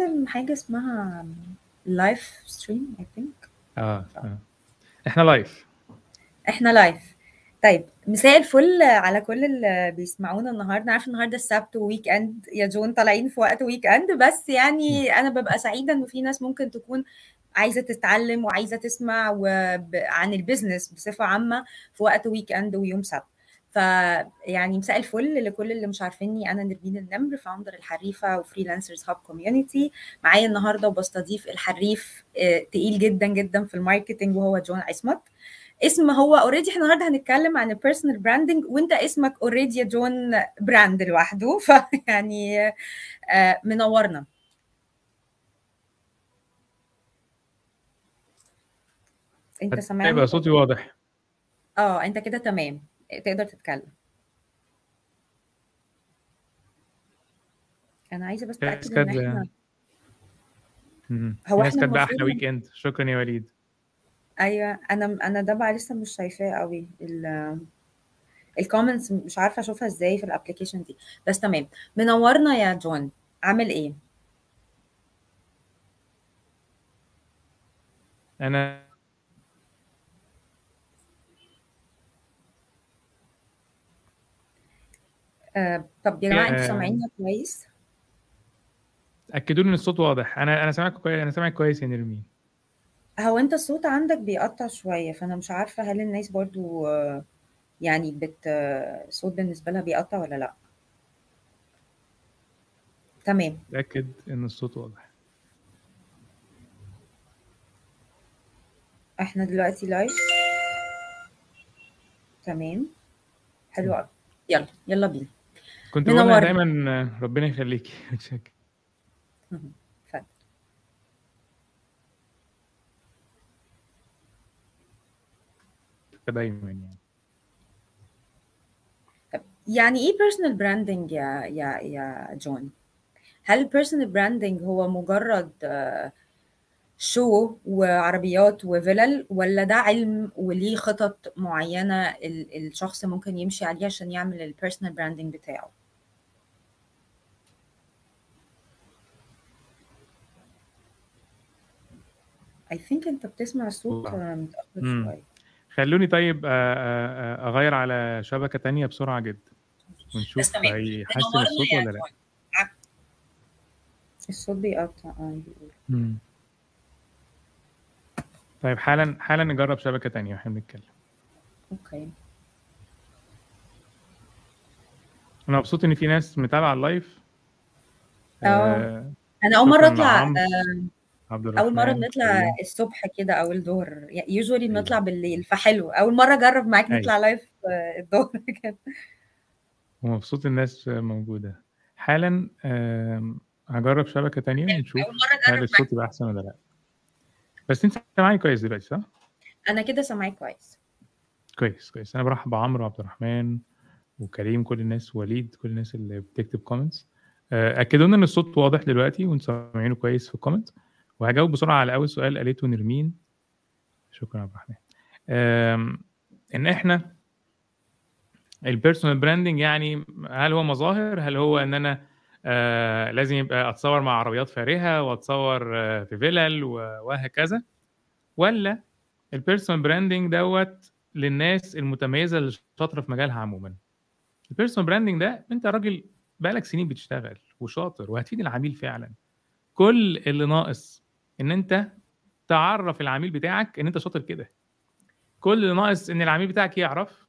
بنستخدم حاجة اسمها live stream I think آه آه. إحنا live إحنا live طيب مساء الفل على كل اللي بيسمعونا النهارده. عارفة النهارده السبت و weekend يا جون طالعين في وقت weekend بس يعني أنا ببقى سعيدة إنه في ناس ممكن تكون عايزة تتعلم وعايزة تسمع. عن ال business بصفة عامة في وقت weekend ويوم سبت. فيعني مساء الفل لكل اللي مش عارفيني. أنا نرمين النمر founder الحريفة و Freelancers Hub community معايا النهارده وبستضيف الحريف آه، تقيل جدا جدا في ال marketing وهو جون عصمت. اسم هو already إحنا النهارده هنتكلم عن ال personal branding وأنت اسمك already يا جون brand لوحده. فيعني آه، منورنا. أنت سامعني؟ يبقى صوتي واضح. آه أنت كده تمام. تقدر تتكلم. أنا عايزة بس أتأكد إن إحنا. هو إحنا كاتبة المفروض أحلى weekend شكرا يا وليد. أيوه أنا أنا ده بقى لسه مش شايفاه قوي. ال comments مش عارفة أشوفها إزاي في ال application دي. بس تمام. منورنا يا جون. عامل إيه؟ أنا آه طب يا جماعة أنتوا سامعيننا كويس؟ أكدوا لي إن الصوت واضح. أنا أنا سامعك كويس أنا سامعك كويس يا نرمين. هو أنت الصوت عندك بيقطع شوية فأنا مش عارفة هل الناس برضو آه، يعني بت آه، الصوت بالنسبة لها بيقطع ولا لأ. تمام. اتاكد إن الصوت واضح. إحنا دلوقتي لايف تمام. حلو قوي يلا يلا بينا. كنت بقولها. دايما آه، ربنا يخليكي. متشكر دايما يعني. يعني إيه personal branding يا يا يا جون؟ هل ال personal branding هو مجرد آه، show وعربيات وفلل ولا ده علم وليه خطط معينة ال- الشخص ممكن يمشي عليها عشان يعمل ال personal branding بتاعه؟ I think أنت بتسمع متأخر مم. شوية. خلوني طيب آه، آه، آه، أغير على شبكة تانية بسرعة جدا. ونشوف هيحسن الصوت ولا لأ. الصوت بيقطع. آه بيقول. طيب حالا حالا نجرب شبكة تانية وإحنا بنتكلم. أوكي. أنا مبسوط إن في ناس متابعة ال live آه. أنا أول مرة شكرا أطلع عبد أول مرة الرحمن بنطلع كريم الصبح كده أو الظهر يوجوالي أيوه. بنطلع بالليل فحلو. أول مرة أجرب معاك أيوه. نطلع لايف آه، الظهر كده. ومبسوط الناس موجودة. حالا آم، هجرب شبكة تانية اول ونشوف مرة هل اجرب معاك. الصوت يبقى أحسن ولا لأ. بس أنت سامعني كويس دلوقتي صح؟ أنا كده سامعاك كويس. كويس كويس. أنا برحب بعمرو وعبد الرحمن وكريم كل الناس وليد كل الناس اللي بتكتب comments أكدوا لنا إن الصوت واضح دلوقتي وأنتم سامعينه كويس في ال comment وهجاوب بسرعة على أول سؤال قالته نرمين. شكرا عبد الرحمن. إن إحنا ال personal branding يعني هل هو مظاهر؟ هل هو إن أنا آه لازم يبقى أتصور مع عربيات فارهة وأتصور آه في فيلل وهكذا؟ ولا ال personal branding دوت للناس المتميزة اللي شاطرة في مجالها عموما؟ ال personal branding ده أنت راجل بقالك سنين بتشتغل وشاطر وهتفيد العميل فعلا. كل اللي ناقص إن أنت تعرف العميل بتاعك إن أنت شاطر كده. كل اللي ناقص إن العميل بتاعك يعرف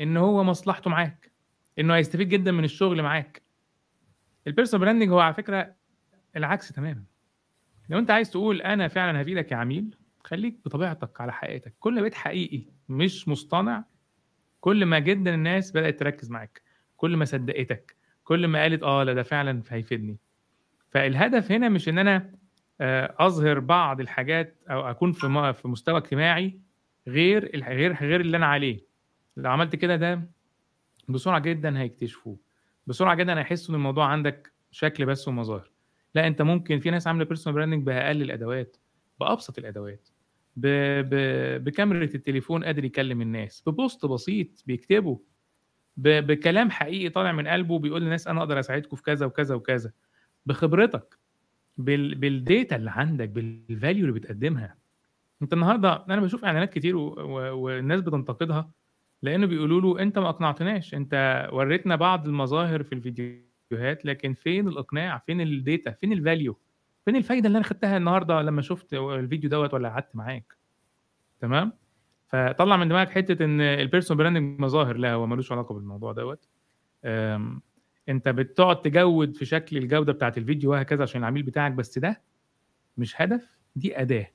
إن هو مصلحته معاك إنه هيستفيد جدا من الشغل معاك. ال personal branding هو على فكرة العكس تماما. لو أنت عايز تقول أنا فعلا هفيدك يا عميل خليك بطبيعتك على حقيقتك. كل ما بقيت حقيقي مش مصطنع كل ما جدا الناس بدأت تركز معاك كل ما صدقتك كل ما قالت آه لا ده فعلا هيفيدني. فالهدف هنا مش إن أنا أظهر بعض الحاجات أو أكون في في مستوى اجتماعي غير غير غير اللي أنا عليه. لو عملت كده ده بسرعة جدا هيكتشفوه. بسرعة جدا هيحسوا إن الموضوع عندك شكل بس ومظاهر لا أنت ممكن في ناس عاملة personal branding بأقل الأدوات بأبسط الأدوات. ب... ب... بكاميرا التليفون قادر يكلم الناس ببوست بسيط بيكتبه ب... بكلام حقيقي طالع من قلبه بيقول للناس أنا أقدر أساعدكم في كذا وكذا وكذا. بخبرتك بال بال data اللي عندك، بال value اللي بتقدّمها. أنت النهارده أنا باشوف إعلانات كتير و و والناس بتنتقدها، لإنه بيقولوا له أنت ما أقنعتناش، أنت ورّيتنا بعض المظاهر في الفيديوهات، لكن فين الإقناع، فين الdata، فين الvalue، فين الفايدة اللي أنا خدتها النهارده لمّا شُفت الفيديو دوّة والّا قعدت معاك، تمام؟ فطلّع من دماغك حتّة إن الpersonal branding مظاهر، لا هو ما لوش علاقة بالموضوع دوّة. أنت بتقعد تجوّد في شكل الجودة بتاعة الفيديو وهكذا عشان العميل بتاعك، بس ده مش هدف، دي أداة.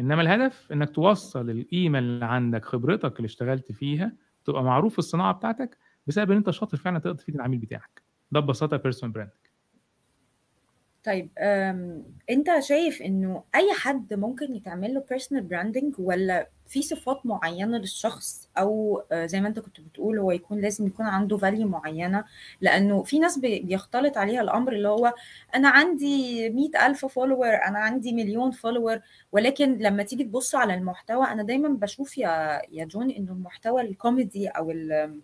إنما الهدف إنك توصّل القيمة اللي عندك، خبرتك اللي اشتغلت فيها، تبقى معروف في الصناعة بتاعتك، بسبب إن أنت شاطر فعلًا تقدر تفيد العميل بتاعك. ده ببساطة الpersonal branding. طيب أنت شايف إنه أي حد ممكن يتعمل له personal branding والّا في صفات معيّنة للشخص أو آآ زي ما أنت كنت بتقول هو يكون لازم يكون عنده value معيّنة، لإنه في ناس بي بيختلط عليها الأمر اللي هو أنا عندي 100.000 follower أنا عندي مليون follower ولكن لمّا تيجي تبُص على المحتوى أنا دايمًا باشوف يا يا جون إنه المحتوى الكوميدي أو ال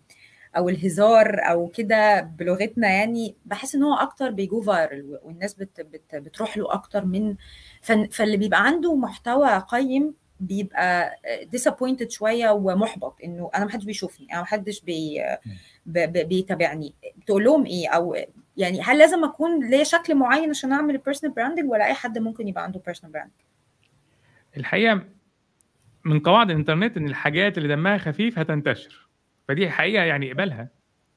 أو الهزار أو كده بلغتنا يعني، باحس إن هو أكتر بي go viral والناس بت بت بتروح له أكتر من فاللي بيبقى عنده محتوى قيّم بيبقى disappointed شوية ومُحبط، إنه أنا ما حدش بيشوفني، أنا ما حدش بي بيتابعني، تقول لهم إيه؟ أو يعني هل لازم أكون ليّا شكل معيّن عشان أعمل الpersonal branding والّا أي حد ممكن يبقى عنده personal brand؟ الحقيقة من قواعد الإنترنت إن الحاجات اللي دمها خفيف هتنتشر، فدي حقيقة يعني اقبلها،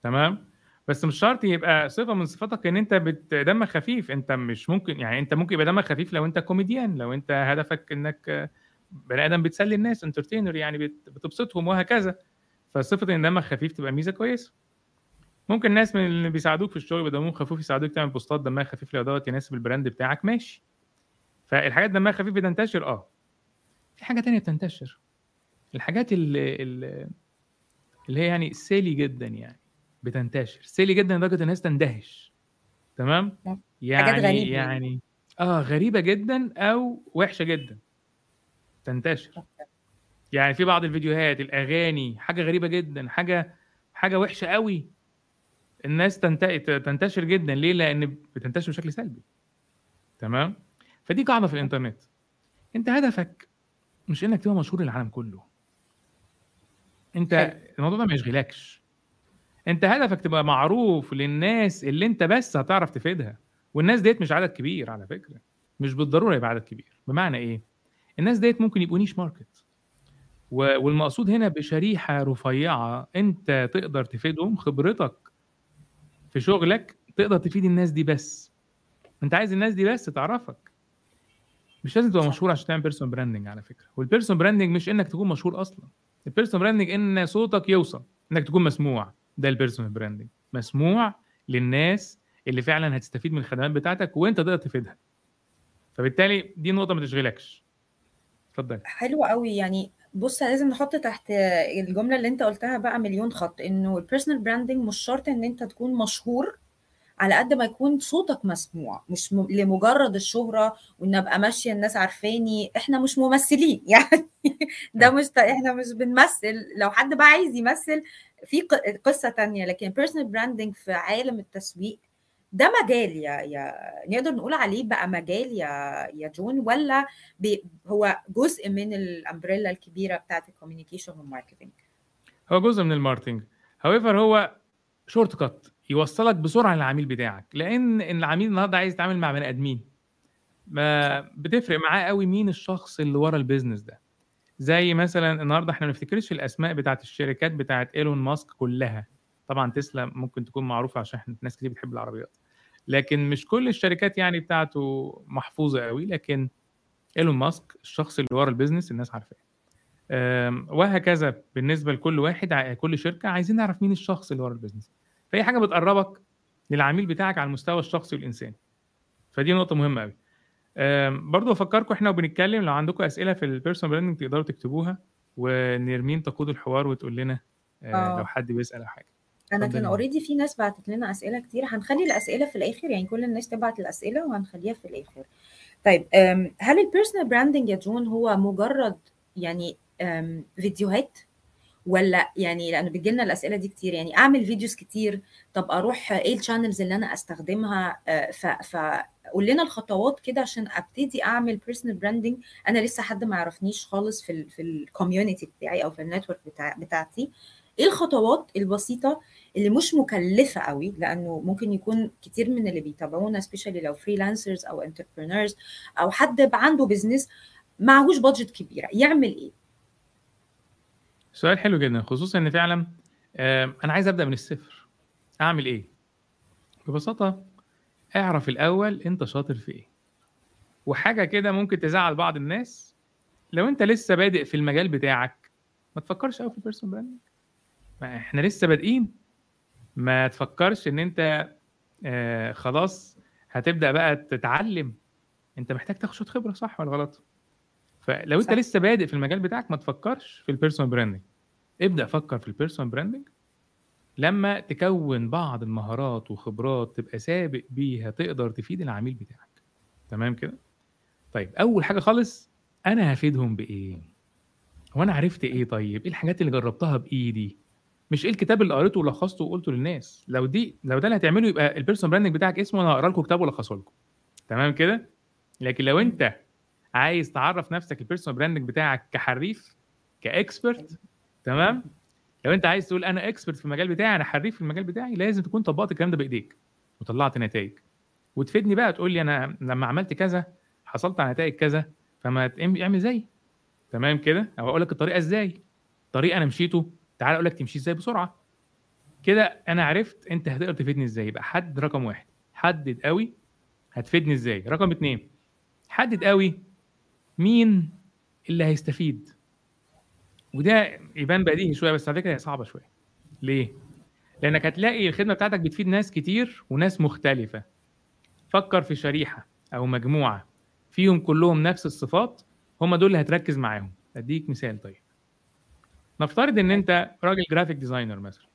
تمام؟ بس مش شرط يبقى صفة من صفاتك أنت بت دمك خفيف، أنت مش ممكن يعني أنت ممكن يبقى دمك خفيف لو أنت كوميديان، لو أنت هدفك إنك بني آدم بتسلي الناس entertainer يعني بت بتبسطهم وهكذا، فصفة إن دمك خفيف تبقى ميزة كويسة. ممكن ناس من اللي بيساعدوك في الشغل يبقى دمهم خفيف يساعدوك تعمل بوستات دمها خفيف لو دوّة يناسب البراند بتاعك ماشي. فالحاجات دمها خفيف بتنتشر آه. في حاجة تانية بتنتشر، الحاجات ال ال اللي هي يعني silly جدًا يعني بتنتشر، silly جدًا لدرجة الناس تندهش، تمام؟ حاجات يعني غريبة. يعني آه، غريبة جدًا أو وحشة جدًا. تنتشر. يعني في بعض الفيديوهات، الأغاني، حاجة غريبة جدًا، حاجة حاجة وحشة أوي. الناس تنتشر جدًا، ليه؟ لإن بتنتشر بشكل سلبي. تمام؟ فدي قاعدة في الإنترنت. أنت هدفك مش إنك تبقى مشهور للعالم كله. حلو. الموضوع ده ما يشغلكش. أنت هدفك تبقى معروف للناس اللي أنت بس هتعرف تفيدها، والناس ديّة مش عدد كبير على فكرة، مش بالضرورة يبقى عدد كبير، بمعنى إيه؟ الناس ديّة ممكن يبقوا market و والمقصود هنا بشريحة رفيعة أنت تقدر تفيدهم، خبرتك في شغلك تقدر تفيد الناس دي بس. أنت عايز الناس دي بس تعرفك. مش لازم تبقى. مشهور عشان تعمل personal branding على فكرة، والpersonal branding مش إنك تكون مشهور أصلًا، الpersonal branding إن صوتك يوصل، إنك تكون مسموع، ده الpersonal branding، مسموع للناس اللي فعلًا هتستفيد من الخدمات بتاعتك وأنت تقدر تفيدها. فبالتالي دي نقطة ما تشغلكش. اتفضلي. حلو أوي، يعني بُص لازم نحط تحت الجملة اللي أنت قُلتها بقى مليون خط، إنه الpersonal branding مش شرط إن أنت تكون مشهور، على قد ما يكون صوتك مسموع، مش م لمجرد الشهرة وإن أبقى ماشية الناس عارفاني، إحنا مش ممثلين يعني ده. مش ت إحنا مش بنمثل، لو حد بقى عايز يمثل في قصة تانية، لكن personal branding في عالم التسويق ده مجال يا يا نقدر نقول عليه بقى مجال يا يا جون والّا ب هو جزء من الumbrella الكبيرة بتاعة الcommunication والmarketing؟ هو جزء من الmarketing however هو short cut يوصّلك بسرعة للعميل بتاعك، لإن العميل النهارده عايز يتعامل مع بني آدمين. ما. بتفرق معاه أوي مين الشخص اللي ورا الbusiness ده. زي مثلًا النهارده إحنا ما بنفتكرش الأسماء بتاعة الشركات بتاعة إيلون ماسك كلها، طبعًا تسلا ممكن تكون معروفة عشان ناس كتير بتحب العربيات، لكن مش كل الشركات يعني بتاعته محفوظة أوي، لكن إيلون ماسك الشخص اللي ورا الbusiness الناس عارفاه. وهكذا بالنسبة لكل واحد كل شركة عايزين نعرف مين الشخص اللي ورا الbusiness. فهي حاجة بتقرّبك للعميل بتاعك على المستوى الشخصي والإنساني. فدي نقطة مهمة أوي. آمم، برضه بافكّركم إحنا وبنتكلم لو عندكم أسئلة في الpersonal branding تقدروا تكتبوها، ونرمين تقود الحوار وتقول لنا لو آه. حد بيسأل أو حاجة. أنا اتفضلي. كان already في ناس بعتت لنا أسئلة كتير، هنخلّي الأسئلة في الآخر، يعني كل الناس تبعت الأسئلة وهنخلّيها في الآخر. طيب هل الpersonal branding يا جون هو مجرد يعني فيديوهات؟ والّا يعني لأن بتيجي لنا الأسئلة دي كتير، يعني أعمل videos كتير، طب أروح إيه الchannels اللي أنا أستخدمها؟ آآ، ف ف قول لنا الخطوات كده عشان أبتدي أعمل personal branding أنا لسه حد ما يعرفنيش خالص في ال في ال community بتاعي أو في ال network بتاع بتاعتي. إيه الخطوات البسيطة اللي مش مكلفة قوي لأنه ممكن يكون كتير من اللي بيتابعونا especially لو freelancers أو entrepreneurs أو حد عنده business معهوش budget كبيره يعمل إيه؟ سؤال حلو جدا خصوصا إن فعلا أنا عايز أبدأ من الصفر أعمل إيه؟ ببساطة اعرف الأول أنت شاطر في إيه. وحاجة كده ممكن تزعل بعض الناس لو أنت لسه بادئ في المجال بتاعك ما تفكرش قوي في ال personal branding ما إحنا لسه بادئين ما تفكرش إن أنت آه خلاص هتبدأ بقى تتعلم. أنت محتاج تاخد شوية خبرة صح ولا غلط؟ فلو أنت صح. لسه بادئ في المجال بتاعك ما تفكرش في ال personal branding ابدأ فكر في ال personal branding لما تكون بعض المهارات وخبرات تبقى سابق بيها تقدر تفيد العميل بتاعك. تمام كده؟ طيب أول حاجة خالص أنا هفيدهم بإيه؟ هو أنا عرفت إيه طيب؟ إيه الحاجات اللي جربتها بإيدي؟ مش إيه الكتاب اللي قريته ولخصته وقلته للناس؟ لو دي لو ده اللي هتعمله يبقى ال personal branding بتاعك اسمه أنا هقرا لكم كتاب والخصه لكم. تمام كده؟ لكن لو أنت عايز تعرف نفسك ال personal branding بتاعك كحريف ك expert تمام؟ لو أنت عايز تقول أنا expert في المجال بتاعي أنا حريف في المجال بتاعي لازم تكون طبقت الكلام ده بإيديك وطلعت نتائج. وتفيدني بقى تقول لي أنا لما عملت كذا حصلت على نتائج كذا فأعمل زيك. تمام كده؟ أو أقول لك الطريقة إزاي. طريق أنا مشيته تعال أقول لك تمشي إزاي بسرعة. كده أنا عرفت انت هتقدر تفيدني إزاي. يبقى حد رقم واحد. حدد قوي هتفيدني إزاي. رقم اتنين. حدد قوي مين اللي هيستفيد. وده يبان بديهي شوية بس على فكرة هي صعبة شوية. ليه؟ لأنك هتلاقي الخدمة بتاعتك بتفيد ناس كتير وناس مختلفة. فكر في شريحة أو مجموعة فيهم كلهم نفس الصفات هم دول اللي هتركز معاهم. أديك مثال طيب. نفترض إن أنت راجل graphic designer مثلا.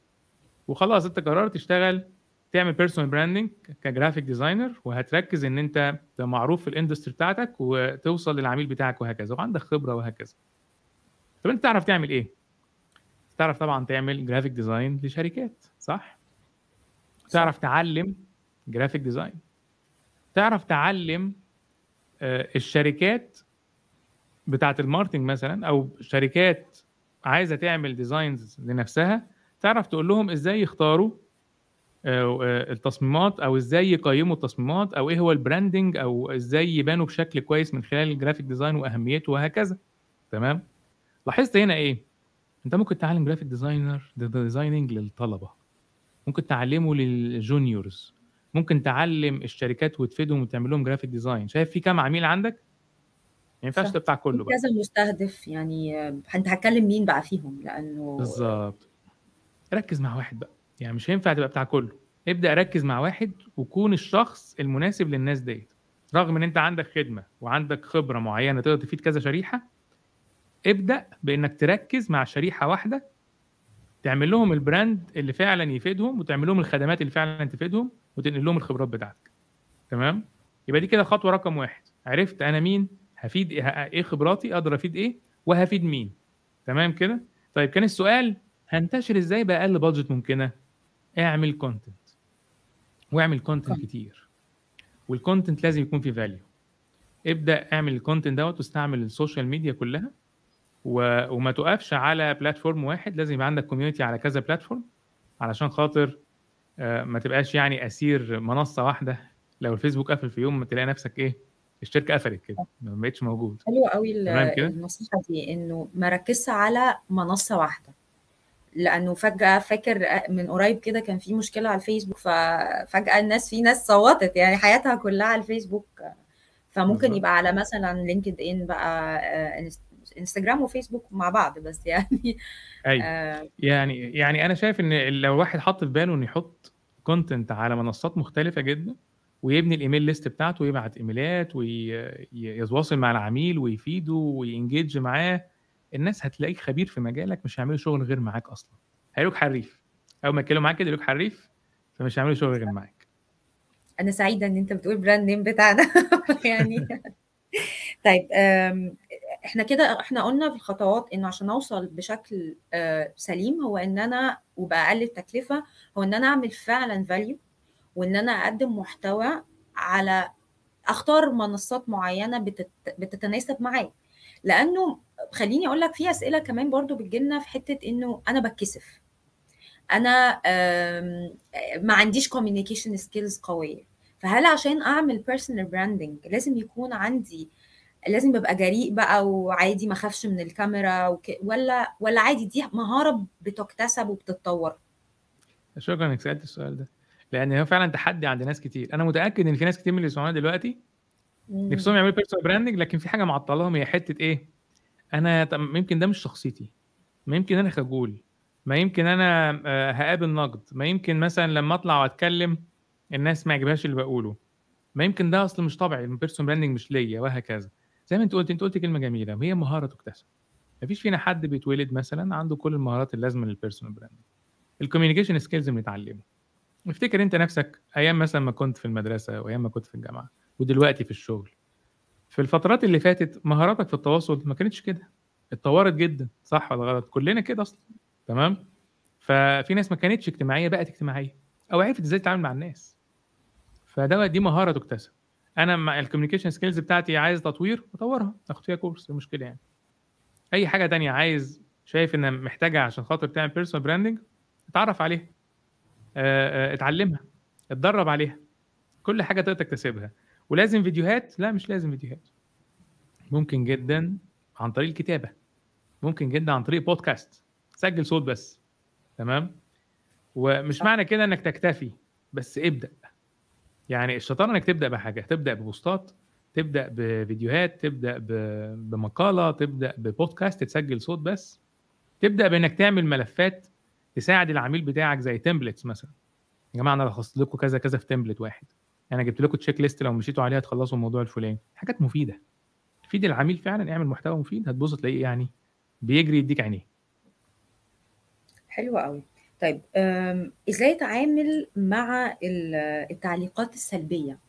وخلاص أنت قررت تشتغل تعمل personal branding ك graphic designer وهتركز إن أنت معروف في ال industry بتاعتك وتوصل للعميل بتاعك وهكذا وعندك خبرة وهكذا. طب أنت تعرف تعمل إيه؟ تعرف طبعا تعمل graphic design لشركات صح؟ تعرف تعلم graphic design تعرف تعلم آه، الشركات بتاعت ال marketing مثلا أو شركات عايزة تعمل designs لنفسها تعرف تقول لهم إزاي يختاروا آه، آه، التصميمات أو إزاي يقيموا التصميمات أو إيه هو ال branding أو إزاي يبانوا بشكل كويس من خلال ال graphic design وأهميته وهكذا. تمام؟ لاحظت هنا إيه؟ أنت ممكن تعلم graphic designer designing للطلبة. ممكن تعلمه لل juniors ممكن تعلم الشركات وتفيدهم وتعمل لهم graphic design شايف في كام عميل عندك؟ ما ينفعش بتاع كله بقى. كذا مستهدف يعني آه، أنت هتكلم مين بقى فيهم؟ لأنه بالظبط. ركز مع واحد بقى يعني مش هينفع تبقى بتاع كله. ابدأ ركز مع واحد وكون الشخص المناسب للناس ديت. رغم إن أنت عندك خدمة وعندك خبرة معينة تقدر تفيد كذا شريحة ابدأ بإنك تركز مع شريحة واحدة تعمل لهم البراند اللي فعلا يفيدهم وتعمل لهم الخدمات اللي فعلا تفيدهم وتنقل لهم الخبرات بتاعتك. تمام؟ يبقى دي كده خطوة رقم واحد. عرفت أنا مين هفيد إيه إيه خبراتي؟ أقدر أفيد إيه؟ وهفيد مين؟ تمام كده؟ طيب كان السؤال هنتشر إزاي باقل budget ممكنة؟ اعمل content واعمل content Content. كتير. وال content لازم يكون فيه value ابدأ اعمل ال content دوت واستعمل ال social media كلها. و... وما تقفش على platform واحد لازم يبقى عندك community على كذا platform علشان خاطر آه، ما تبقاش يعني أسير منصة واحدة. لو الفيسبوك قفل في يوم ما تلاقي نفسك إيه؟ الشركة قفلت كده ما بقتش موجود. حلو قوي؟ النصيحة دي إنه ما ركزش على منصة واحدة. لأنه فجأة فاكر من قريب كده كان في مشكلة على الفيسبوك ففجاه الناس في ناس صوتت يعني حياتها كلها على الفيسبوك. فممكن. يبقى على مثلا لينكد ان بقى آه، إنستجرام وفيسبوك مع بعض بس يعني. أيوه. آه، يعني يعني أنا شايف إن لو واحد حط في باله إنه يحط content على منصات مختلفة جدا ويبني ال email list بتاعته ويبعت إيميلات ويتواصل مع العميل ويفيده و engage معاه. الناس هتلاقيك خبير في مجالك مش هيعملوا شغل غير معاك أصلا. هيقولوك حريف. أول ما يتكلموا معاك كده يقولوك حريف فمش هيعملوا شغل غير معاك. أنا سعيدة إن أنت بتقول brand name بتاعنا. يعني. طيب إحنا كده إحنا قلنا في الخطوات إنه عشان أوصل بشكل آه، سليم هو إن أنا وبأقل التكلفه هو إن أنا أعمل فعلا value وإن أنا أقدم محتوى على أختار منصات معينة بتت... بتتناسب معايا. لأنه خليني أقول لك في أسئلة كمان برضو بتجيلنا في حتة إنه أنا بتكسف. أنا ما عنديش communication skills قوية. فهل عشان أعمل personal branding لازم يكون عندي لازم أبقى جريء بقى وعادي ما أخافش من الكاميرا وك... ولا ولا عادي دي مهارة بتكتسب وبتتطور؟ شكرا إنك سألت السؤال ده. لأن هو فعلا تحدي عند ناس كتير. أنا متأكد إن في ناس كتير من اللي بيسمعونا دلوقتي نفسهم يعملوا personal branding لكن في حاجة معطلاهم هي حتة إيه؟ أنا يمكن ده مش شخصيتي. ما يمكن أنا خجول. ما يمكن أنا هقابل نقد. ما يمكن مثلا لما أطلع وأتكلم الناس ما يعجبهاش اللي بقوله. ما يمكن ده أصلا مش طبعي ال personal branding مش ليا وهكذا. زي ما أنت قلت أنت قلت كلمة جميلة. وهي مهارة تكتسب. مفيش فينا حد بيتولد مثلا عنده كل المهارات اللازمة لل personal branding ال communication skills بنتعلمه. افتكر انت نفسك أيام مثلا ما كنت في المدرسة وأيام ما كنت في الجامعة ودلوقتي في الشغل. في الفترات اللي فاتت مهاراتك في التواصل ما كانتش كده. اتطورت جدا صح ولا غلط؟ كلنا كده أصلا تمام؟ ففي ناس ما كانتش اجتماعية بقت اجتماعية أو عرفت إزاي تتعامل مع الناس. فده دي مهارة تكتسب. أنا مع ال communication skills بتاعتي عايز تطوير أطورها أخد فيها كورس مش مشكلة يعني. أي حاجة تانية عايز شايف إنها محتاجها عشان خاطر تعمل personal branding أتعرف عليها. اتعلمها اتدرب عليها. كل حاجة تقدر تكتسبها. ولازم فيديوهات؟ لا مش لازم فيديوهات. ممكن جدا عن طريق الكتابة. ممكن جدا عن طريق بودكاست. سجل صوت بس. تمام؟ ومش معنى كده إنك تكتفي بس ابدأ. يعني الشطاره إنك تبدأ بحاجة. تبدأ ببوستات تبدأ بفيديوهات تبدأ بمقالة تبدأ ببودكاست تسجل صوت بس. تبدأ بإنك تعمل ملفات تساعد العميل بتاعك زي تمبلتس مثلا. يا جماعة أنا لخصت لكم كذا كذا في تمبلت واحد. أنا جبت لكم checklist لو مشيتوا عليها تخلصوا الموضوع الفلاني. حاجات مفيدة. تفيد العميل فعلا اعمل محتوى مفيد هتبص تلاقيه يعني بيجري يديك عينيه. حلو قوي. طيب إزاي أتعامل مع التعليقات السلبية؟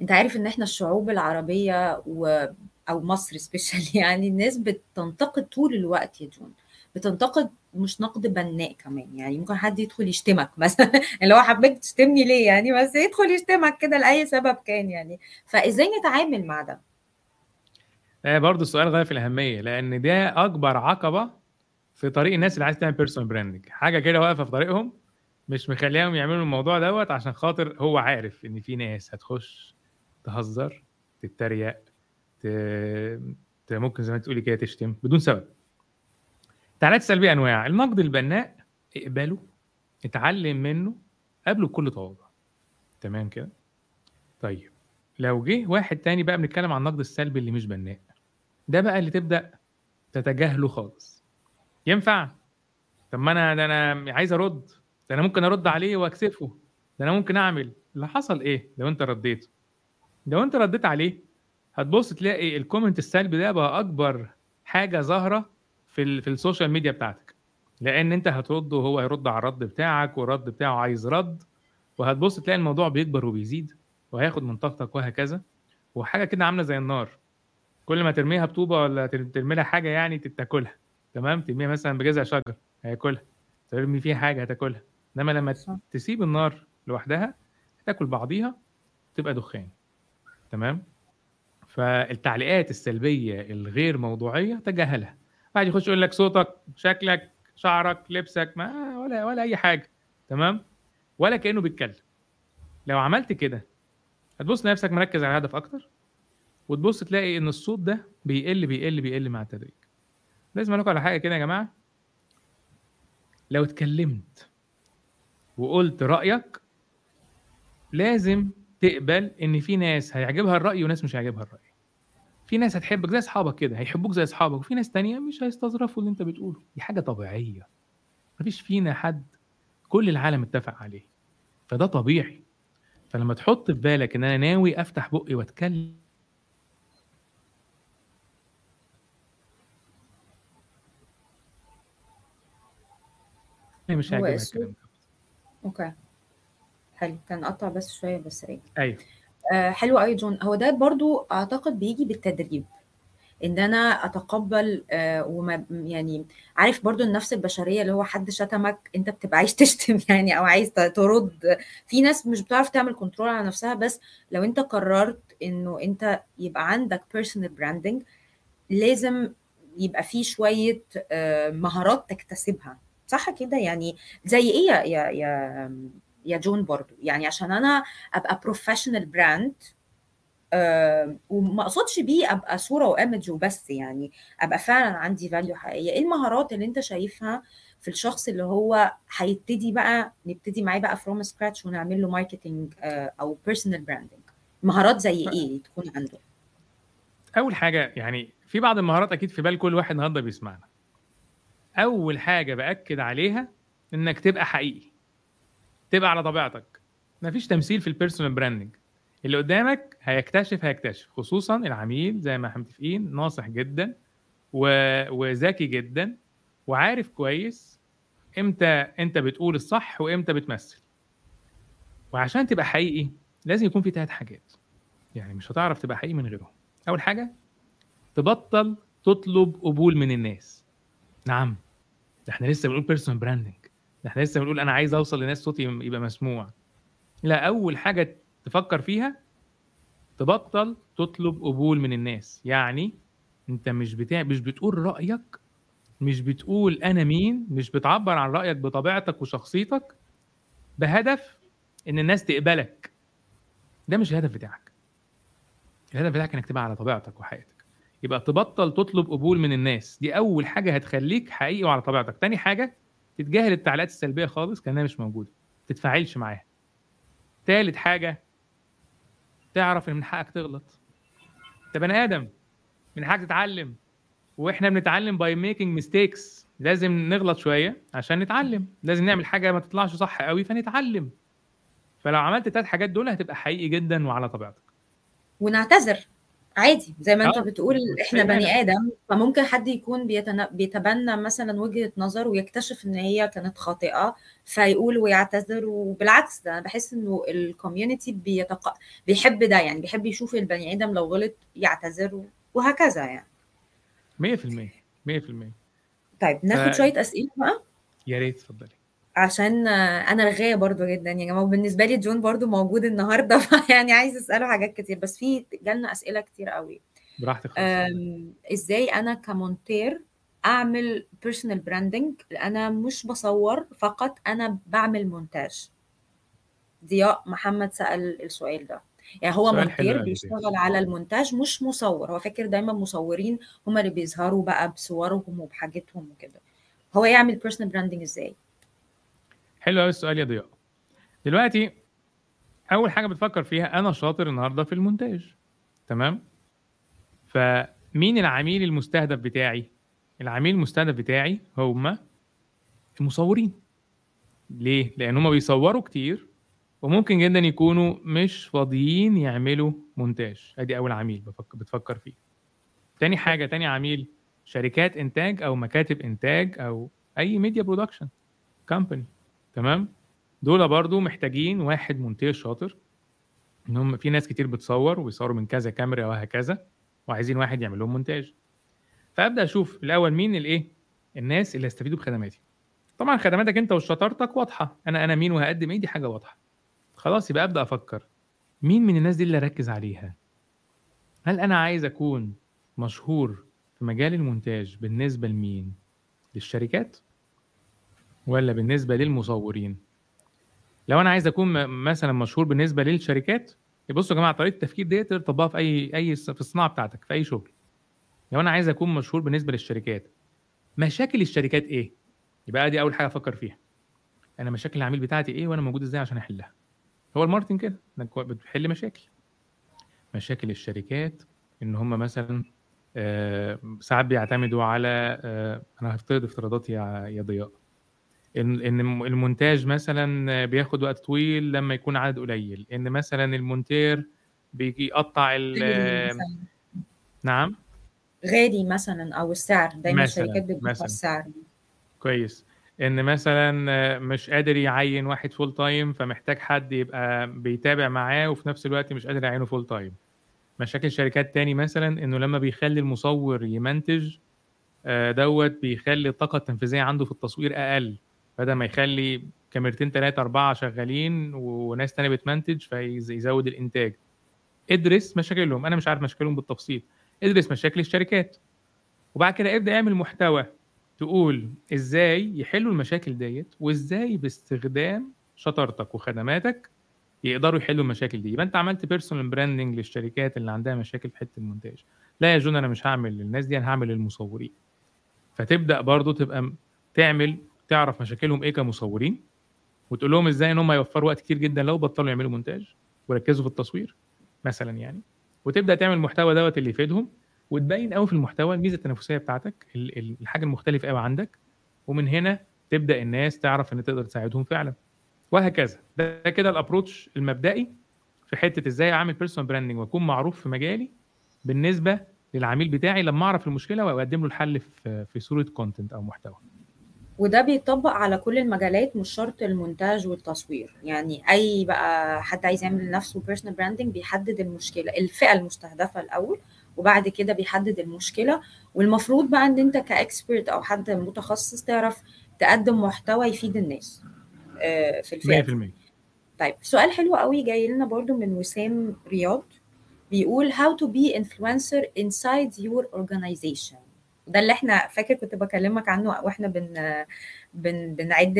أنت عارف إن إحنا الشعوب العربية و... أو مصر special يعني الناس بتنتقد طول الوقت يا جون. بتنتقد مش نقد بناء كمان يعني ممكن حد يدخل يشتمك مثلا. اللي هو حبيت تشتمني ليه يعني؟ بس يدخل يشتمك كده لأي سبب كان يعني. فإزاي نتعامل مع ده؟ آه برضه السؤال غايه في الأهمية لأن ده أكبر عقبة في طريق الناس اللي عايز تعمل personal branding حاجة كده واقفة في طريقهم مش مخليهم يعملوا الموضوع دوت عشان خاطر هو عارف إن في ناس هتخش تهزر تتريق ت... ممكن زي ما تقولي كده تشتم بدون سبب. التعليقات السلبيه أنواع. النقد البناء اقبله اتعلم منه قبله بكل تواضع تمام كده؟ طيب لو جه واحد تاني بقى بنتكلم عن النقد السلبي اللي مش بناء. ده بقى اللي تبدأ تتجاهله خالص. ينفع؟ طب ما أنا ده أنا عايز أرد. ده أنا ممكن أرد عليه وأكسفه. ده أنا ممكن أعمل. اللي حصل إيه؟ لو أنت رديت. لو أنت رديت عليه هتبص تلاقي ال comment السلبي ده بقى أكبر حاجة ظاهرة في ال في ال social media بتاعتك. لأن أنت هترد وهو هيرد على الرد بتاعك والرد بتاعه عايز رد وهتبص تلاقي الموضوع بيكبر وبيزيد وهياخد من طاقتك وهكذا. وحاجة كده عاملة زي النار. كل ما ترميها بطوبة ولا ترمي لها حاجة يعني تاكلها. تمام؟ ترميها مثلا بجذع شجر هياكلها. ترمي فيها حاجة هتاكلها. إنما لما تسيب النار لوحدها تاكل بعضيها تبقى دخان. تمام؟ فالتعليقات السلبية الغير موضوعية تجاهلها. واحد يخش يقول لك صوتك شكلك شعرك لبسك ما ولا ولا أي حاجة تمام؟ ولا كأنه بيتكلم. لو عملت كده هتبص لنفسك مركز على الهدف أكتر وتبص تلاقي إن الصوت ده بيقل بيقل بيقل مع التدريج. لازم لكم على حاجة كده يا جماعة؟ لو اتكلمت وقلت رأيك لازم تقبل إن في ناس هيعجبها الرأي وناس مش هيعجبها الرأي. في ناس هتحبك زي أصحابك كده هيحبوك زي أصحابك وفي ناس تانية مش هيستظرفوا اللي أنت بتقوله. دي حاجة طبيعية. مفيش فينا حد كل العالم اتفق عليه. فده طبيعي. فلما تحط في بالك إن أنا ناوي أفتح بقي وأتكلم مش هيعجبها الكلام ده. أوكي. حلو. كان قطع بس شوية بس راجع. أيوه. آه حلو قوي جون. هو ده برضو أعتقد بيجي بالتدريب. إن أنا أتقبل آه وما يعني عارف برضو النفس البشرية اللي هو حد شتمك أنت بتبقى عايز تشتم يعني أو عايز ترد. في ناس مش بتعرف تعمل control على نفسها بس لو أنت قررت إنه أنت يبقى عندك personal branding لازم يبقى فيه شوية آه، مهارات تكتسبها. صح كده؟ يعني زي إيه يا يا يا, جون برضو. يعني عشان أنا أبقى professional brand وما أقصدش بيه أبقى صورة و image وبس يعني أبقى فعلا عندي value حقيقية. إيه المهارات اللي أنت شايفها في الشخص اللي هو هيبتدي بقى نبتدي معاه بقى from scratch ونعمل له marketing أو personal branding مهارات زي إيه تكون عنده؟ أول حاجة يعني في بعض المهارات أكيد في بال كل واحد النهارده بيسمعنا. أول حاجة بأكد عليها إنك تبقى حقيقي. تبقى على طبيعتك. مفيش تمثيل في ال personal branding اللي قدامك هيكتشف هيكتشف. خصوصا العميل زي ما إحنا متفقين ناصح جدا و... وذكي جدا وعارف كويس إمتى انت بتقول الصح وامتى بتمثل. وعشان تبقى حقيقي لازم يكون في ثلاث حاجات. يعني مش هتعرف تبقى حقيقي من غيرهم. أول حاجة تبطل تطلب قبول من الناس. نعم ده إحنا لسه بنقول personal branding إحنا لسه بنقول أنا عايز أوصل لناس صوتي يبقى مسموع. لا أول حاجة تفكر فيها تبطل تطلب قبول من الناس. يعني أنت مش بتاع مش بتقول رأيك مش بتقول أنا مين مش بتعبر عن رأيك بطبيعتك وشخصيتك بهدف إن الناس تقبلك. ده مش الهدف بتاعك. الهدف بتاعك إنك تبقى على طبيعتك وحياتك. يبقى تبطل تطلب قبول من الناس. دي أول حاجة هتخليك حقيقي وعلى طبيعتك. تاني حاجة تتجاهل التعليقات السلبية خالص كأنها مش موجودة. تتفاعلش معاها. تالت حاجة تعرف إن من حقك تغلط. أنت بني آدم من حقك تتعلم. وإحنا بنتعلم by making mistakes لازم نغلط شوية عشان نتعلم. لازم نعمل حاجة ما تطلعش صح قوي فنتعلم. فلو عملت الثلاث حاجات دول هتبقى حقيقي جدا وعلى طبيعتك. ونعتذر. عادي زي ما انت آه، بتقول إحنا. بني آدم فممكن حد يكون بيتن... بيتبنى مثلا وجهة نظر ويكتشف إن هي كانت خاطئة فيقول ويعتذر وبالعكس ده أنا بحس إنه ال community بيتق... بيحب ده يعني بيحب يشوف البني آدم لو غلط يعتذر وهكذا يعني. 100% 100% طيب ناخد ف- شوية أسئلة بقى؟ يا ريت اتفضلي. عشان أنا رغايه برضو جدا. يا جماعة وبالنسبه لي جون برضو موجود النهارده فيعني عايز أسأله حاجات كتير. بس في جالنا أسئلة كتير قوي. براحتك خالص. إزاي أنا ك monteur أعمل personal branding أنا مش بصور فقط أنا بعمل مونتاج. ضياء محمد سأل السؤال ده. يعني هو monteur. بيشتغل على المونتاج مش مصور. هو فاكر دايما مصورين هم اللي بيظهروا بقى بصورهم وبحاجتهم وكده. هو يعمل personal branding إزاي؟ حلو قوي السؤال يا ضياء. دلوقتي أول حاجة بتفكر فيها أنا شاطر النهارده في المونتاج. تمام؟ فمين العميل المستهدف بتاعي؟ العميل المستهدف بتاعي هم المصورين. ليه؟ لأن هم بيصوروا كتير وممكن جدا يكونوا مش فاضيين يعملوا مونتاج. أدي أول عميل بفكر بتفكر فيه. تاني حاجة تاني عميل شركات إنتاج أو مكاتب إنتاج أو أي media production company تمام؟ دول برضو محتاجين واحد monteur شاطر. ان هم في ناس كتير بتصور وبيصوروا من كذا كاميرا وهكذا وعايزين واحد يعمل لهم مونتاج. فأبدأ أشوف الأول مين الايه الناس اللي هيستفيدوا بخدماتي. طبعا خدماتك أنت وشطارتك واضحة. أنا أنا مين وهقدم إيه؟ دي حاجة واضحة. خلاص يبقى أبدأ أفكر. مين من الناس دي اللي أركز عليها؟ هل أنا عايز أكون مشهور في مجال المونتاج بالنسبة لمين؟ للشركات؟ ولا بالنسبة للمصورين؟ لو أنا عايز أكون مثلا مشهور بالنسبة للشركات بصوا يا جماعة طريقة التفكير دي تقدر تطبقها في أي أي في الصناعة بتاعتك في أي شغل. لو أنا عايز أكون مشهور بالنسبة للشركات مشاكل الشركات إيه؟ يبقى دي أول حاجة أفكر فيها. أنا مشاكل العميل بتاعتي إيه وأنا موجود إزاي عشان أحلها؟ هو ال marketing كده إنك بتحل مشاكل. مشاكل الشركات إن هم مثلا آه، ساعات بيعتمدوا على آه، أنا هفترض افتراضات يا يا ضياء. ان المونتاج مثلا بياخد وقت طويل لما يكون عدد قليل. إن مثلا ال monteur بيجي يقطع ال-. نعم. غالي مثلا أو السعر. دايما الشركات مثلاً. السعر. كويس. إن مثلا مش قادر يعين واحد full time فمحتاج حد يبقى بيتابع معاه وفي نفس الوقت مش قادر يعينه full time مشاكل شركات تاني مثلا إنه لما بيخلي المصور يمنتج آه، دوت بيخلي الطاقة التنفيذية عنده في التصوير أقل. بدل ما يخلي كاميرتين ثلاثة أربعة شغالين وناس تانية بتمنتج فيزود الإنتاج. ادرس مشاكلهم. أنا مش عارف مشاكلهم بالتفصيل. ادرس مشاكل الشركات. وبعد كده ابدأ اعمل محتوى تقول إزاي يحلوا المشاكل ديت وإزاي باستخدام شطارتك وخدماتك يقدروا يحلوا المشاكل دي. يبقى أنت عملت personal branding للشركات اللي عندها مشاكل في حتة المونتاج. لا يا جون أنا مش هعمل للناس دي أنا هعمل للمصورين. فتبدأ برضو تبقى تعمل تعرف مشاكلهم إيه كمصورين وتقول لهم إزاي إن هم يوفروا وقت كتير جدا لو بطلوا يعملوا مونتاج وركزوا في التصوير مثلا يعني. وتبدأ تعمل المحتوى دوت اللي يفيدهم وتبين قوي في المحتوى الميزة التنافسية بتاعتك الحاجة المختلفة قوي عندك. ومن هنا تبدأ الناس تعرف إن تقدر تساعدهم فعلا. وهكذا. ده كده ال approach المبدئي في حتة إزاي أعمل personal branding وأكون معروف في مجالي بالنسبة للعميل بتاعي لما أعرف المشكلة وأقدم له الحل في في صورة content أو محتوى. وده بيطبق على كل المجالات مش شرط المونتاج والتصوير. يعني أي بقى حد عايز يعمل لنفسه personal branding بيحدد المشكلة الفئة المستهدفة الأول وبعد كده بيحدد المشكلة. والمفروض بقى إن أنت كاكسبرت أو حد متخصص تعرف تقدم محتوى يفيد الناس في الفئة 100% طيب سؤال حلو قوي جاي لنا برضو من وسام رياض. بيقول how to be influencer inside your organization. ده اللي إحنا فاكر كنت بكلمك عنه وإحنا بن بن بنعد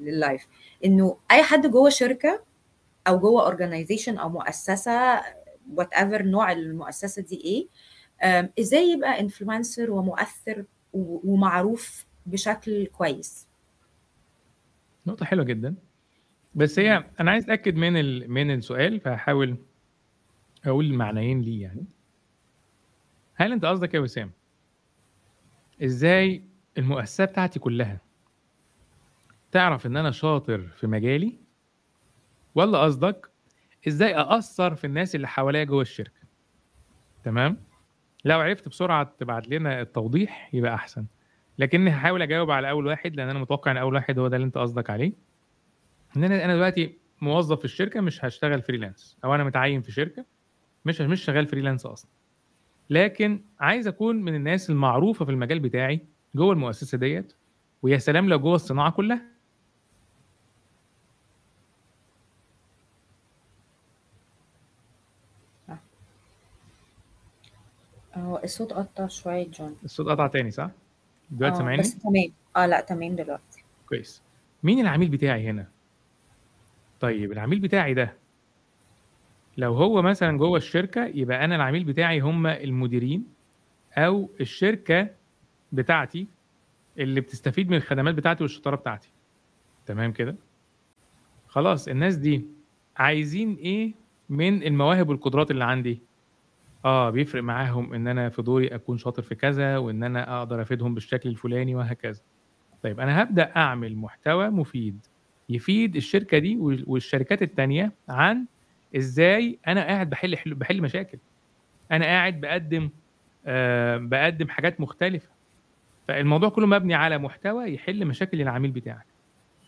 لللايف انه اي حد جوه شركة أو جوه organization أو مؤسسة whatever نوع المؤسسة دي إيه إزاي يبقى influencer ومؤثر ومعروف بشكل كويس؟ نقطة حلوة جدا. بس هي أنا عايز أتأكد من ال... من السؤال فهحاول أقول معنيين ليه يعني. هل أنت قصدك يا وسام؟ إزاي المؤسسة بتاعتي كلها تعرف إن أنا شاطر في مجالي؟ ولا قصدك إزاي أأثر في الناس اللي حواليا جوه الشركة؟ تمام؟ لو عرفت بسرعة تبعت لنا التوضيح يبقى أحسن. لكني هحاول أجاوب على أول واحد لأن أنا متوقع إن أول واحد هو ده اللي أنت قصدك عليه. إن أنا أنا دلوقتي موظف في الشركة مش هشتغل freelance أو أنا متعين في شركة مش مش شغال freelance أصلا. لكن عايز أكون من الناس المعروفة في المجال بتاعي جوه المؤسسة ديت ويا سلام لو جوه الصناعة كلها. آه. الصوت قطع شوية جون. الصوت قطع تاني صح؟ دلوقتي آه سامعني؟ بس تمام. آه لا تمام دلوقتي. كويس. مين العميل بتاعي هنا؟ طيب العميل بتاعي ده لو هو مثلا جوه الشركة يبقى أنا العميل بتاعي هم المديرين أو الشركة بتاعتي اللي بتستفيد من الخدمات بتاعتي والشطارة بتاعتي. تمام كده؟ خلاص الناس دي عايزين إيه من المواهب والقدرات اللي عندي؟ آه بيفرق معاهم إن أنا في دوري أكون شاطر في كذا وإن أنا أقدر أفيدهم بالشكل الفلاني وهكذا. طيب أنا هبدأ أعمل محتوى مفيد يفيد الشركة دي والشركات التانية عن إزاي أنا قاعد بحل حل بحل مشاكل؟ أنا قاعد بقدم آه بقدم حاجات مختلفة. فالموضوع كله مبني على محتوى يحل مشاكل العميل بتاعك.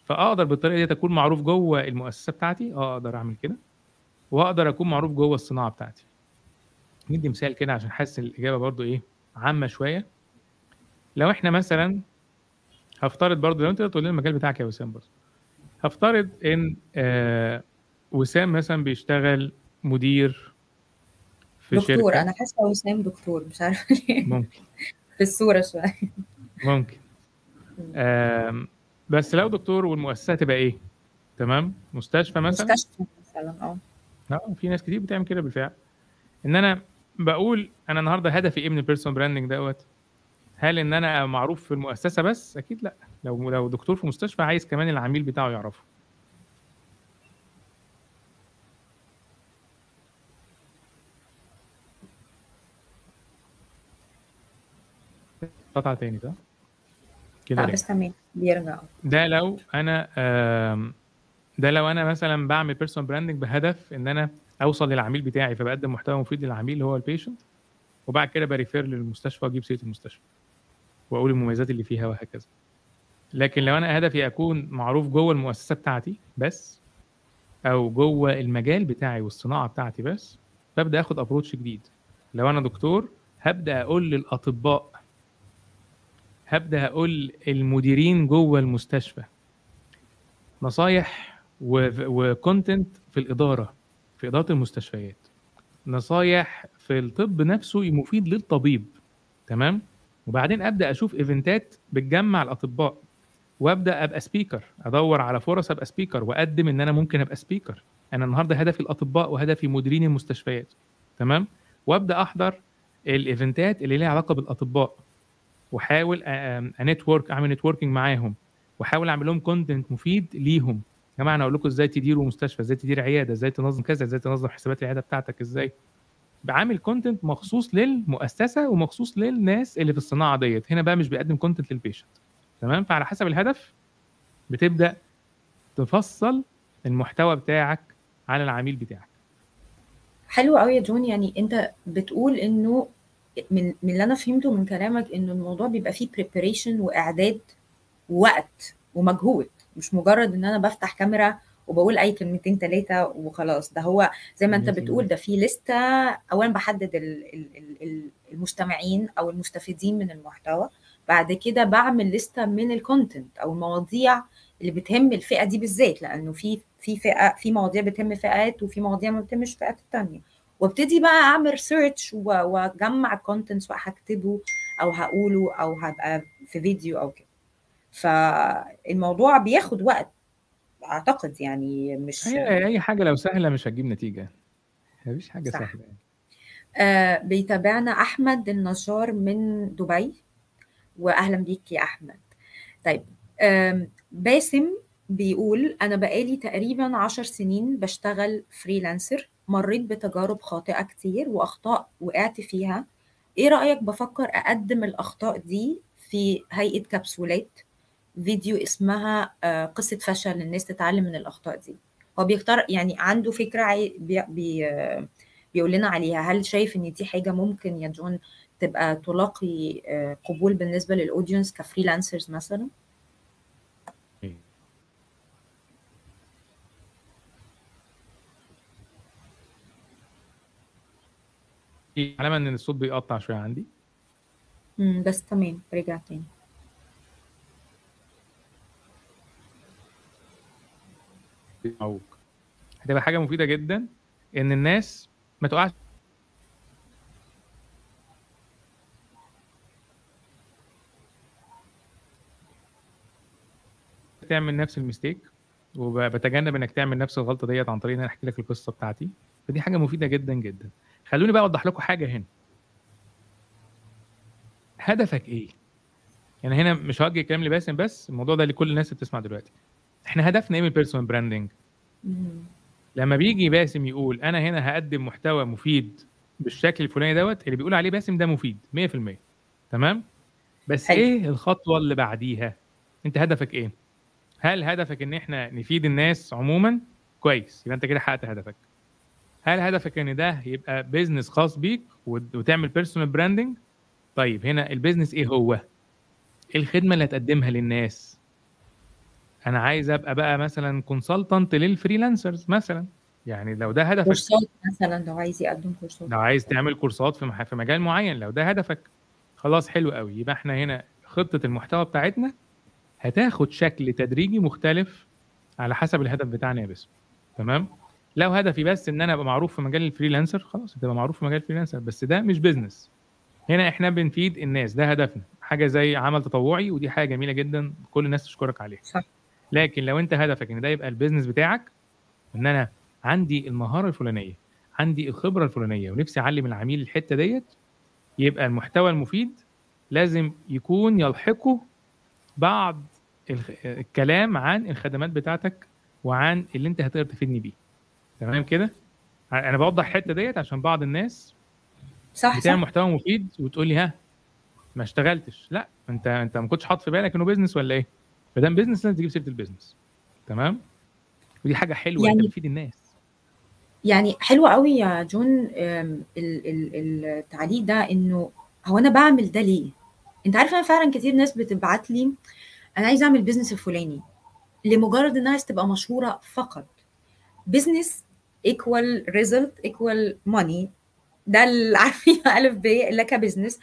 فأقدر بالطريقة دي اكون معروف جوه المؤسسة بتاعتي آه أقدر أعمل كده. وأقدر أكون معروف جوه الصناعة بتاعتي. ندي مثال كده عشان حاسس الإجابة برضو إيه عامة شوية. لو إحنا مثلا هفترض برضو لو أنت تقول لنا المجال بتاعك يا وسام برضو هفترض إن آه وسام مثلا بيشتغل مدير في دكتور شركة. أنا حاسة وسام دكتور مش عارفة ليه. ممكن. في الصورة شوية. ممكن. آم، بس لو دكتور والمؤسسة تبقى إيه؟ تمام؟ مستشفى مثلا؟ مستشفى مثلا آه. آه في ناس كتير بتعمل كده بالفعل. إن أنا بقول أنا النهارده هدفي إيه من ال personal branding دوت؟ هل إن أنا معروف في المؤسسة بس؟ أكيد لأ. لو لو دكتور في مستشفى عايز كمان العميل بتاعه يعرفه. قطع تاني صح؟ كده بس تمام بيرجع. ده لو أنا ده لو أنا مثلا بعمل personal branding بهدف إن أنا أوصل للعميل بتاعي فبقدم محتوى مفيد للعميل اللي هو ال patient وبعد كده ب refer للمستشفى وأجيب سيرة المستشفى وأقول المميزات اللي فيها وهكذا. لكن لو أنا هدفي أكون معروف جوه المؤسسة بتاعتي بس أو جوه المجال بتاعي والصناعة بتاعتي بس ببدأ آخد ابروتش جديد. لو أنا دكتور هبدأ أقول للأطباء هبدأ أقول المديرين جوه المستشفى. نصايح وكونتنت في الإدارة في إدارة المستشفيات. نصايح في الطب نفسه مفيد للطبيب تمام؟ وبعدين أبدأ أشوف event ات بتجمع الأطباء وأبدأ أبقى speaker أدور على فرص أبقى speaker وأقدم إن أنا ممكن أبقى speaker أنا النهارده هدفي الأطباء وهدفي مديرين المستشفيات تمام؟ وأبدأ أحضر ال event ات اللي ليها علاقة بالأطباء. واحاول ا network أعمل networking معاهم واحاول أعمل لهم content مفيد ليهم. يا جماعة أنا أقول لكم إزاي تديروا مستشفى إزاي تدير عيادة إزاي تنظم كذا إزاي تنظم حسابات العيادة بتاعتك إزاي؟ بعمل content مخصوص للمؤسسة ومخصوص للناس اللي في الصناعة ديت. هنا بقى مش بيقدم content لل patient تمام؟ فعلى حسب الهدف بتبدأ تفصل المحتوى بتاعك على العميل بتاعك. حلو قوي يا جون. يعني أنت بتقول إنه من من اللي أنا فهمته من كلامك انه الموضوع بيبقى فيه preparation وإعداد ووقت ومجهود مش مجرد إن أنا بفتح كاميرا وبقول أي كلمتين ثلاثة وخلاص. ده هو زي ما أنت بتقول ده في لسته اولا بحدد المستمعين أو المستفيدين من المحتوى بعد كده بعمل لسته من ال content أو المواضيع اللي بتهم الفئة دي بالذات لأنه في في فئة في مواضيع بتهم فئات وفي مواضيع ما بتهمش فئات التانية. وابتدي بقى أعمل search وأجمع ال contents وهكتبه أو هقوله أو هبقى في فيديو أو كده. فالموضوع بياخد وقت أعتقد يعني مش اي اي حاجة لو سهلة مش هتجيب نتيجة. مفيش حاجة صح. سهلة يعني. آه بيتابعنا أحمد النجار من دبي. واهلا بيك يا أحمد. طيب باسم بيقول أنا بقالي تقريبا عشر سنين بشتغل freelancer مريت بتجارب خاطئة كتير وأخطاء وقعت فيها. إيه رأيك بفكر أقدم الأخطاء دي في هيئة كبسولات؟ فيديو اسمها قصة فشل الناس تتعلم من الأخطاء دي. هو بيختار يعني عنده فكرة بي بي بيقول لنا عليها. هل شايف إن دي حاجة ممكن يا جون تبقى تلاقي قبول بالنسبة لل audience ك freelancers مثلا؟ علامة إن الصوت بيقطع شوية عندي. امم بس تمام رجع تاني. هتبقى حاجة مفيدة جدا إن الناس ما تقعش تعمل نفس الميستيك وبتجنب إنك تعمل نفس الغلطة ديت عن طريق إن أنا أحكي لك القصة بتاعتي. فدي حاجة مفيدة جدا جدا. خلوني بقى اوضح لكم حاجة هنا. هدفك إيه؟ يعني هنا مش هوجه كلام لباسم بس الموضوع ده لكل الناس اللي بتسمع دلوقتي. إحنا هدفنا إيه من ال personal branding لما بيجي باسم يقول أنا هنا هقدم محتوى مفيد بالشكل الفلاني دوت اللي بيقول عليه باسم ده مفيد 100% تمام؟ بس حلو. إيه الخطوة اللي بعديها؟ انت هدفك إيه؟ هل هدفك ان إحنا نفيد الناس عموما؟ كويس. يبقى انت كده حققت هدفك. هل هدفك إن ده يبقى business خاص بيك وتعمل personal branding طيب هنا ال business إيه هو؟ الخدمة اللي هتقدمها للناس. أنا عايز أبقى بقى مثلا consultant لل freelancers مثلا. يعني لو ده هدفك. كورسات مثلا لو عايز يقدم كورسات. لو عايز تعمل كورسات في في مجال معين لو ده هدفك. خلاص حلو قوي. يبقى إحنا هنا خطة المحتوى بتاعتنا. هتاخد شكل تدريجي مختلف على حسب الهدف بتاعنا يا باسم. تمام؟ لو هدفي بس إن أنا أبقى معروف في مجال ال freelancer خلاص هتبقى معروف في مجال ال freelancer بس ده مش business هنا إحنا بنفيد الناس ده هدفنا. حاجة زي عمل تطوعي ودي حاجة جميلة جدا كل الناس تشكرك عليها. صح. لكن لو أنت هدفك إن ده يبقى ال business بتاعك إن أنا عندي المهارة الفلانية عندي الخبرة الفلانية ونفسي أعلم العميل الحتة ديت يبقى المحتوى المفيد لازم يكون يلحقه بعض الكلام عن الخدمات بتاعتك وعن اللي أنت هتقدر تفيدني بيه. تمام كده؟ أنا بوضح الحتة ديت عشان بعض الناس صح بتعمل صح. محتوى مفيد وتقول لي ها ما اشتغلتش. لا أنت أنت ما كنتش حاطط في بالك إنه business ولا إيه؟ فدام business لازم تجيب سيرة ال business تمام؟ ودي حاجة حلوة يعني بتفيد الناس. يعني حلو قوي يا جون التعليق ده إنه هو أنا بعمل ده ليه؟ أنت عارف أنا فعلا كتير ناس بتبعت لي أنا عايز أعمل business الفلاني. لمجرد إنها عايز تبقى مشهورة فقط. business equal result equal money ده اللي عارفين ألف ب اللي ك business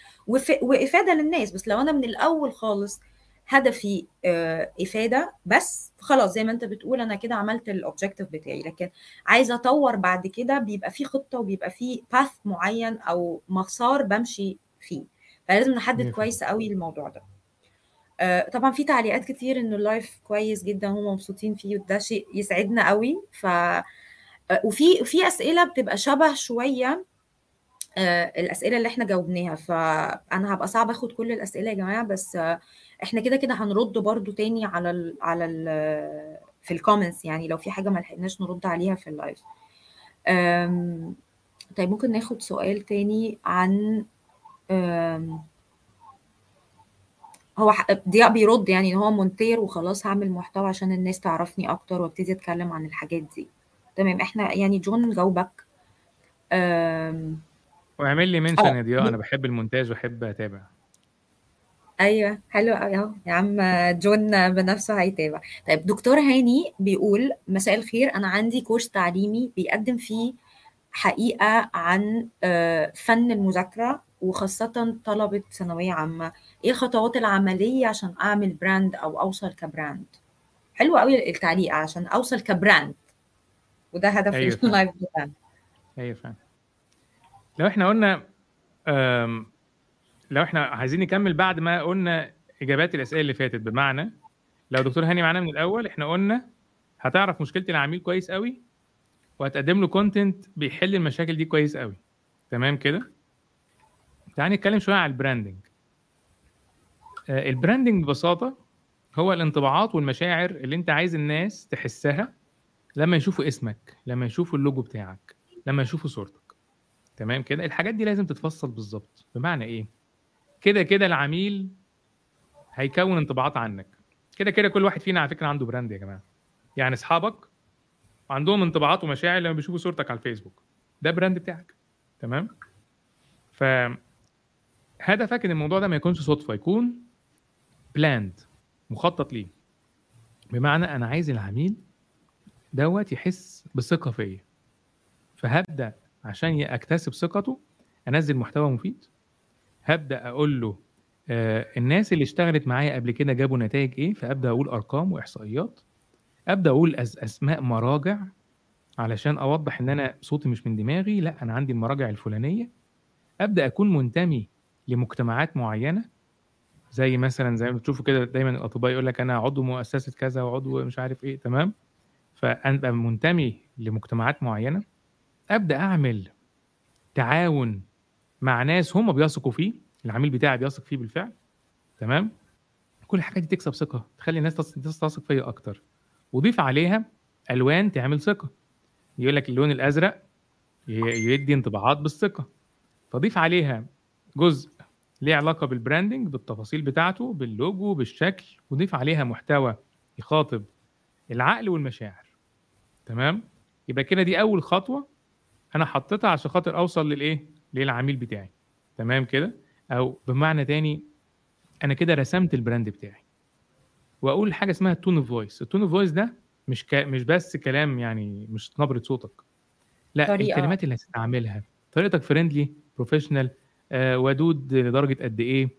وإفادة للناس. بس لو أنا من الأول خالص هدفي آه، إفادة بس خلاص زي ما أنت بتقول أنا كده عملت ال objective بتاعي. لكن عايزة أطور بعد كده بيبقى في خطة وبيبقى في باث معين أو مسار بمشي فيه. فلازم نحدد 100%. كويس قوي الموضوع ده. آه، طبعا في تعليقات كتير ان اللايف كويس جدا هم مبسوطين فيه وده شيء يسعدنا قوي ف وفي في أسئلة بتبقى شبه شوية آه، الأسئلة اللي إحنا جاوبناها. فأنا هبقى صعب آخد كل الأسئلة يا جماعة بس آه، إحنا كده كده هنرد برضو تاني على ال على ال في ال comments يعني لو في حاجة ما لحقناش نرد عليها في ال live طيب ممكن ناخد سؤال تاني عن هو ضياء بيرد يعني إن هو مونتير وخلاص هعمل محتوى عشان الناس تعرفني أكتر وأبتدي أتكلم عن الحاجات دي. تمام إحنا يعني جون جاوبك. واعمل لي mention آه يا ضياء أنا بحب المونتاج واحب اتابع. أيوه حلو قوي اهو. يا عم جون بنفسه هيتابع. طيب دكتور هاني بيقول مساء الخير أنا عندي كورس تعليمي بيقدم فيه حقيقة عن آه، فن المذاكرة وخاصة طلبة ثانوية عامة. إيه الخطوات العملية عشان اعمل brand أو اوصل ك brand حلو قوي التعليق عشان اوصل ك brand وده هدف فعلا. ال live بتاعنا. أيوه فعلا. لو إحنا قلنا لو إحنا عايزين نكمل بعد ما قلنا إجابات الأسئلة اللي فاتت بمعنى لو دكتور هاني معانا من الأول إحنا قلنا هتعرف مشكلة العميل كويس قوي وهتقدم له content بيحل المشاكل دي كويس قوي تمام كده؟ تعال نتكلم شوية على ال branding آه، ال branding ببساطة هو الانطباعات والمشاعر اللي أنت عايز الناس تحسها لما يشوفوا اسمك لما يشوفوا اللوجو بتاعك لما يشوفوا صورتك. تمام كده؟ الحاجات دي لازم تتفصل بالظبط. بمعنى إيه؟ كده كده العميل هيكون انطباعات عنك. كده كده كل واحد فينا على فكرة عنده brand يا جماعة. يعني أصحابك عندهم انطباعات ومشاعر لما بيشوفوا صورتك على الفيسبوك. ده brand بتاعك. تمام؟ ف هدفك إن الموضوع ده ما يكونش صدفة يكون planned مخطط ليه. بمعنى أنا عايز العميل دوت يحس بثقة فيا. فهبدأ عشان أكتسب ثقته أنزل محتوى مفيد. هبدأ أقول له آه الناس اللي اشتغلت معايا قبل كده جابوا نتائج إيه؟ فأبدأ أقول أرقام وإحصائيات. أبدأ أقول أس أسماء مراجع علشان أوضح إن أنا صوتي مش من دماغي لأ أنا عندي المراجع الفلانية. أبدأ أكون منتمي لمجتمعات معينة زي مثلا زي ما بتشوفوا كده دايما الأطباء يقول لك أنا عضو مؤسسة كذا وعضو مش عارف إيه تمام؟ فأبقى منتمي لمجتمعات معينة أبدأ أعمل تعاون مع ناس هم بيثقوا فيه العميل بتاعي بيثق فيه بالفعل تمام؟ كل الحاجات دي تكسب ثقة تخلي الناس تث- تثق فيا أكتر. وضيف عليها ألوان تعمل ثقة. يقول لك اللون الأزرق يدي انطباعات بالثقة. فضيف عليها جزء ليه علاقة بال branding بالتفاصيل بتاعته باللوجو بالشكل وضيف عليها محتوى يخاطب العقل والمشاعر. تمام؟ يبقى كده دي أول خطوة أنا حطيتها عشان خاطر أوصل للإيه؟ للعميل بتاعي. تمام كده؟ أو بمعنى تاني أنا كده رسمت ال brand بتاعي. وأقول حاجة اسمها tone of voice ال tone of voice ده مش ك... مش بس كلام يعني مش نبرة صوتك. لا طريقة. الكلمات اللي هتستعملها. طريقتك friendly professional آه ودود لدرجة قد إيه.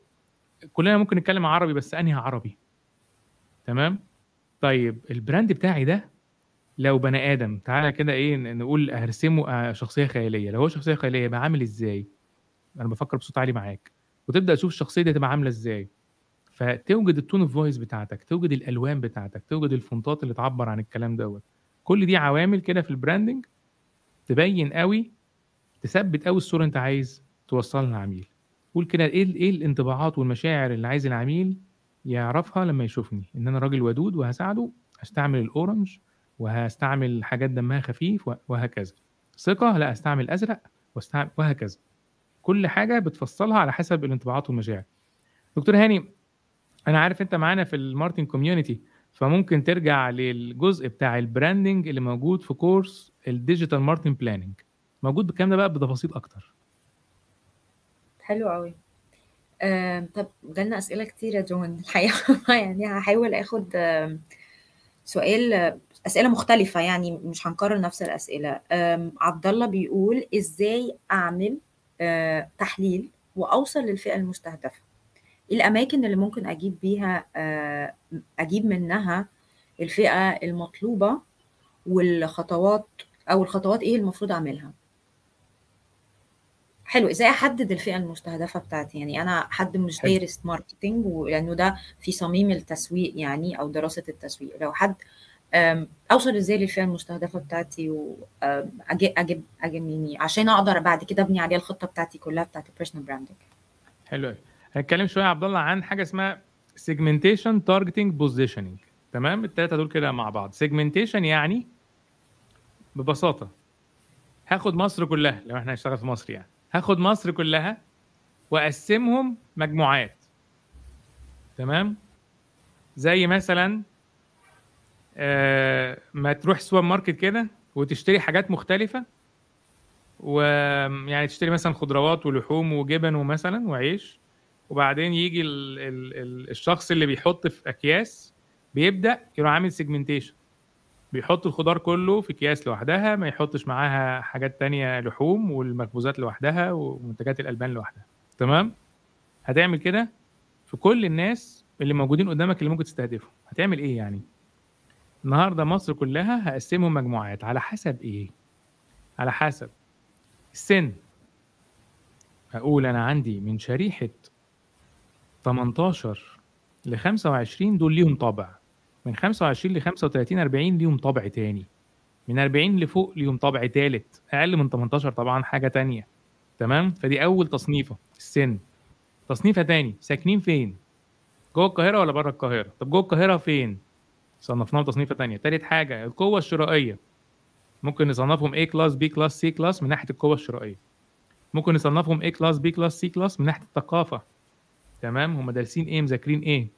كلنا ممكن نتكلم عربي بس أنهي عربي. تمام؟ طيب ال brand بتاعي ده لو بني آدم تعالى كده إيه نقول هرسمه آه، شخصية خيالية. لو هو شخصية خيالية يبقى عامل إزاي؟ أنا بفكر بصوت عالي معاك. وتبدأ تشوف الشخصية دي تبقى عاملة إزاي. فتوجد ال tone of voice بتاعتك توجد الألوان بتاعتك توجد ال fontات اللي تعبر عن الكلام دوت. كل دي عوامل كده في ال branding تبين قوي تثبت قوي الصورة أنت عايز توصلها للعميل. قول كده إيه إيه الانطباعات والمشاعر اللي عايز العميل يعرفها لما يشوفني؟ إن أنا راجل ودود وهساعده هستعمل ال orange وهستعمل حاجات دمها خفيف وهكذا. ثقة لا أستعمل أزرق واستعمل وهكذا. كل حاجة بتفصلها على حسب الانطباعات والمشاعر. دكتور هاني أنا عارف أنت معانا في ال marketing community فممكن ترجع للجزء بتاع ال branding اللي موجود في course ال digital marketing planning موجود بالكلام ده بقى بتفاصيل أكتر. حلو قوي طب جالنا أسئلة كتير يا جون. الحقيقة يعني هحاول آم، سؤال أسئلة مختلفة يعني مش هنكرر نفس الأسئلة. آم، عبد الله بيقول إزاي أعمل آه، تحليل وأوصل للفئة المستهدفة؟ الأماكن اللي ممكن أجيب بيها آه، أجيب منها الفئة المطلوبة والخطوات أو الخطوات إيه المفروض أعملها؟ حلو إزاي أحدد الفئة المستهدفة بتاعتي؟ يعني أنا حد مش. دارس marketing لأنه ده في صميم التسويق يعني أو دراسة التسويق. لو حد أوصل إزاي للفئه المستهدفه بتاعتي واجيب أجيب يعني عشان أقدر بعد كده أبني عليها الخطة بتاعتي كلها بتاعت ال personal branding حلو قوي هنتكلم شوية يا عبد الله عن حاجة اسمها segmentation targeting positioning تمام؟ الثلاثه دول كده مع بعض. segmentation يعني ببساطة هاخد مصر كلها لو إحنا هنشتغل في مصر يعني. هاخد مصر كلها وأقسمهم مجموعات. تمام؟ زي مثلا ما تروح سوبر ماركت كده وتشتري حاجات مختلفة ويعني تشتري مثلا خضروات ولحوم وجبن ومثلا وعيش وبعدين يجي ال ال ال الشخص اللي بيحط في أكياس بيبدأ يروح عامل سيجمنتيشن بيحط الخضار كله في أكياس لوحدها ما يحطش معاها حاجات تانية لحوم والمخبوزات لوحدها ومنتجات الألبان لوحدها. تمام؟ هتعمل كده في كل الناس اللي موجودين قدامك اللي ممكن تستهدفهم. هتعمل إيه يعني؟ النهارده مصر كلها هقسمهم مجموعات. على حسب إيه؟ على حسب السن. هقول أنا عندي من شريحة 18 ل 25 دول ليهم طابع. من 25 ل 35 40 ليهم طابع تاني. من 40 لفوق ليهم طابع تالت. أقل من 18 طبعا حاجة تانية. تمام؟ فدي أول تصنيفة. السن. تصنيفة تاني. ساكنين فين؟ جوه القاهرة ولا بره القاهرة؟ طب جوه القاهرة فين؟ صنفناهم تصنيفة تانية. تالت حاجة القوة الشرائية. ممكن نصنفهم A class B class C class من ناحية القوة الشرائية. ممكن نصنفهم A class B class C class من ناحية الثقافة. تمام؟ هم دارسين إيه مذاكرين إيه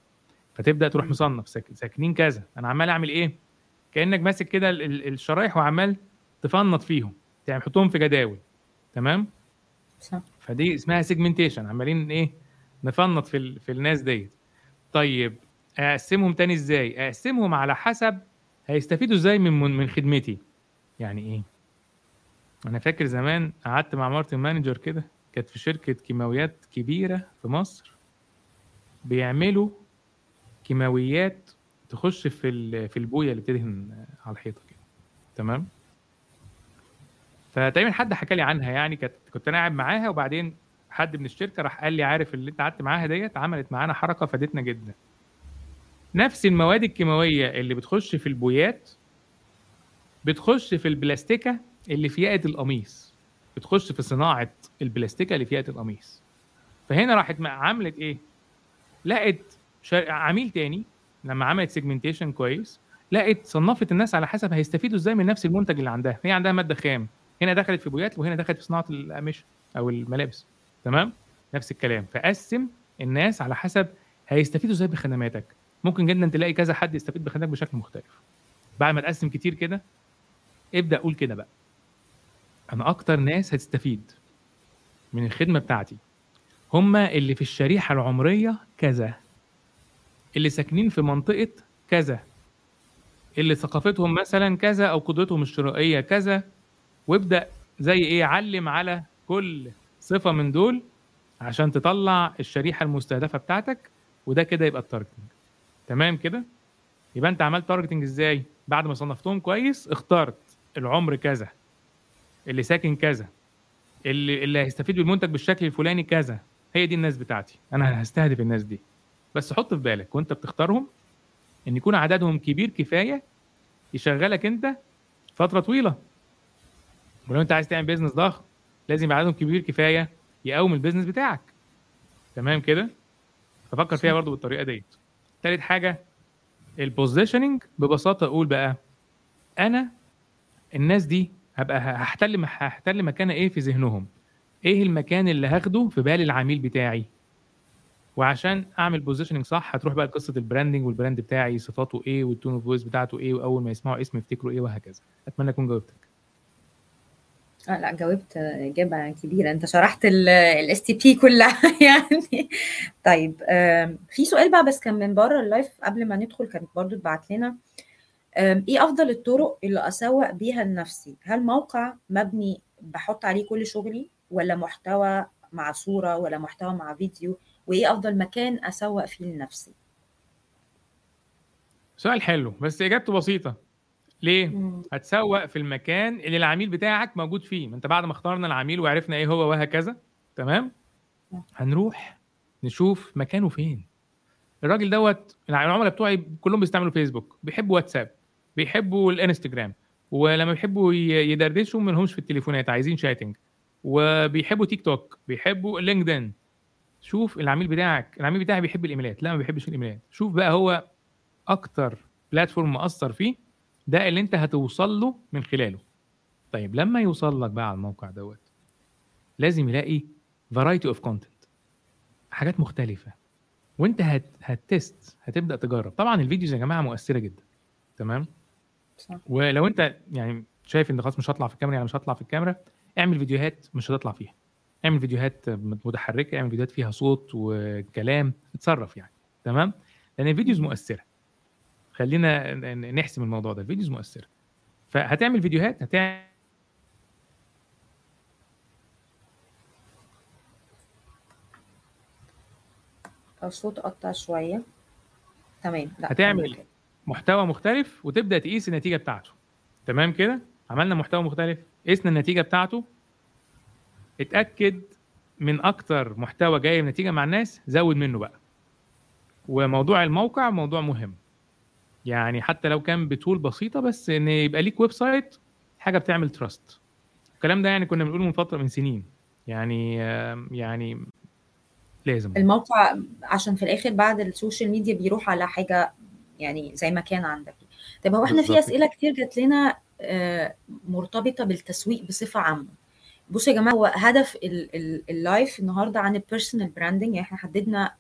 فتبدأ تروح مصنف ساك- ساكنين كذا. أنا عمال أعمل إيه؟ كأنك ماسك كده ال- ال- الشرايح وعمال تفنط فيهم. يعني تحطهم في جداول. تمام؟ صح. فدي اسمها segmentation عمالين إيه؟ نفنط في ال... في الناس ديت. طيب أقسمهم تاني إزاي؟ أقسمهم على حسب هيستفيدوا إزاي من من خدمتي. يعني إيه؟ أنا فاكر زمان قعدت مع marketing manager كده كانت في شركة كيماويات كبيرة في مصر بيعملوا كيماويات تخش في في البوية اللي بتدهن على الحيطة كده. تمام؟ فتقريبا حد حكى لي عنها يعني كانت كنت أنا قاعد معاها وبعدين حد من الشركة راح قال لي عارف اللي أنت قعدت معاها ديت عملت معانا حركة فادتنا جدا. نفس المواد الكيماوية اللي بتخش في البويات بتخش في البلاستيكة اللي في ياقة القميص بتخش في صناعة البلاستيكة اللي في ياقة القميص. فهنا راحت عملت إيه؟ لقت شر... عميل تاني لما عملت سيجمنتيشن كويس لقت صنفت الناس على حسب هيستفيدوا إزاي من نفس المنتج اللي عندها. هي عندها مادة خام هنا دخلت في بويات وهنا دخلت في صناعة القماش أو الملابس. تمام؟ نفس الكلام. فقسم الناس على حسب هيستفيدوا إزاي بخدماتك. ممكن جدا تلاقي كذا حد يستفيد بخدماتك بشكل مختلف. بعد ما تقسم كتير كده ابدأ قول كده بقى. أنا أكتر ناس هتستفيد من الخدمة بتاعتي هما اللي في الشريحة العمرية كذا اللي ساكنين في منطقة كذا اللي ثقافتهم مثلا كذا أو قدرتهم الشرائية كذا. وابدأ زي إيه علم على كل صفة من دول عشان تطلع الشريحة المستهدفة بتاعتك وده كده يبقى ال targeting تمام كده؟ يبقى انت عملت targeting إزاي؟ بعد ما صنفتهم كويس اخترت العمر كذا اللي ساكن كذا اللي اللي هيستفيد بالمنتج بالشكل الفلاني كذا. هي دي الناس بتاعتي. أنا هستهدف الناس دي. بس حط في بالك وانت بتختارهم ان يكون عددهم كبير كفاية يشغلك انت فترة طويلة. ولو انت عايز تعمل business ضخم لازم يبقى عددهم كبير كفاية يقوم ال business بتاعك. تمام كده؟ ففكر فيها برضو بالطريقة ديت. تالت حاجة ال positioning ببساطة أقول بقى أنا الناس دي هبقى هحتل هحتل مكانه إيه في ذهنهم؟ إيه المكان اللي هاخده في بال العميل بتاعي؟ وعشان أعمل positioning صح هتروح بقى لقصة ال branding وال brand بتاعي صفاته إيه وال tone of voice بتاعته إيه وأول ما يسمعوا اسم يفتكروا إيه وهكذا. أتمنى أكون جاوبتك. آه لا جاوبت إجابة كبيرة. أنت شرحت ال STP كلها يعني. طيب في سؤال بقى بس كان من بره ال live قبل ما ندخل كانت برضو اتبعت لنا. آم، إيه أفضل الطرق اللي أسوق بيها لنفسي؟ هل موقع مبني بحط عليه كل شغلي ولا محتوى مع صورة ولا محتوى مع فيديو؟ وإيه أفضل مكان أسوق فيه لنفسي؟ سؤال حلو بس إجابته بسيطة. ليه؟ مم. هتسوق في المكان اللي العميل بتاعك موجود فيه. ما انت بعد ما اخترنا العميل وعرفنا إيه هو وهكذا تمام؟ نعم. هنروح نشوف مكانه فين. الراجل دوت العملاء بتوعي كلهم بيستعملوا فيسبوك بيحبوا واتساب بيحبوا الانستجرام ولما بيحبوا يدردشوا ما لهمش في التليفونات عايزين chatting وبيحبوا تيك توك بيحبوا لينكدين شوف العميل بتاعك العميل بتاعي بيحب الإيميلات لا ما بيحبش الإيميلات. شوف بقى هو أكتر platform مؤثر فيه ده اللي انت هتوصل له من خلاله. طيب لما يوصل لك بقى على الموقع دوت لازم يلاقي variety of content حاجات مختلفة. وانت هت ه test هتبدأ تجرب. طبعا ال videos يا جماعة مؤثرة جدا. تمام؟ صح. ولو انت يعني شايف ان خلاص مش هطلع في الكاميرا يعني مش هطلع في الكاميرا اعمل فيديوهات مش هتطلع فيها. اعمل فيديوهات متحركة اعمل فيديوهات فيها صوت وكلام اتصرف يعني. تمام؟ لأن ال videos مؤثرة. خلينا نحسم الموضوع ده. ال videos مؤثرة. فهتعمل فيديوهات هتعمل الصوت قطع شوية. تمام. لا هتعمل تمام. محتوى مختلف وتبدأ تقيس النتيجة بتاعته. تمام كده؟ عملنا محتوى مختلف قسنا النتيجة بتاعته. اتأكد من أكتر محتوى جاي نتيجة مع الناس زود منه بقى. وموضوع الموقع موضوع مهم. يعني حتى لو كان ب tool بسيطة بس إن يبقى ليك website حاجة بتعمل trust الكلام ده يعني كنا بنقوله من فترة من سنين. يعني يعني لازم. الموقع عشان في الآخر بعد ال social media بيروح على حاجة يعني زي ما كان عندك. طب هو إحنا في. أسئلة كتير جات لنا آه، مرتبطة بالتسويق بصفة عامة. بصوا يا جماعة هو هدف ال- ال- ال live النهارده عن ال personal branding يعني إحنا حددنا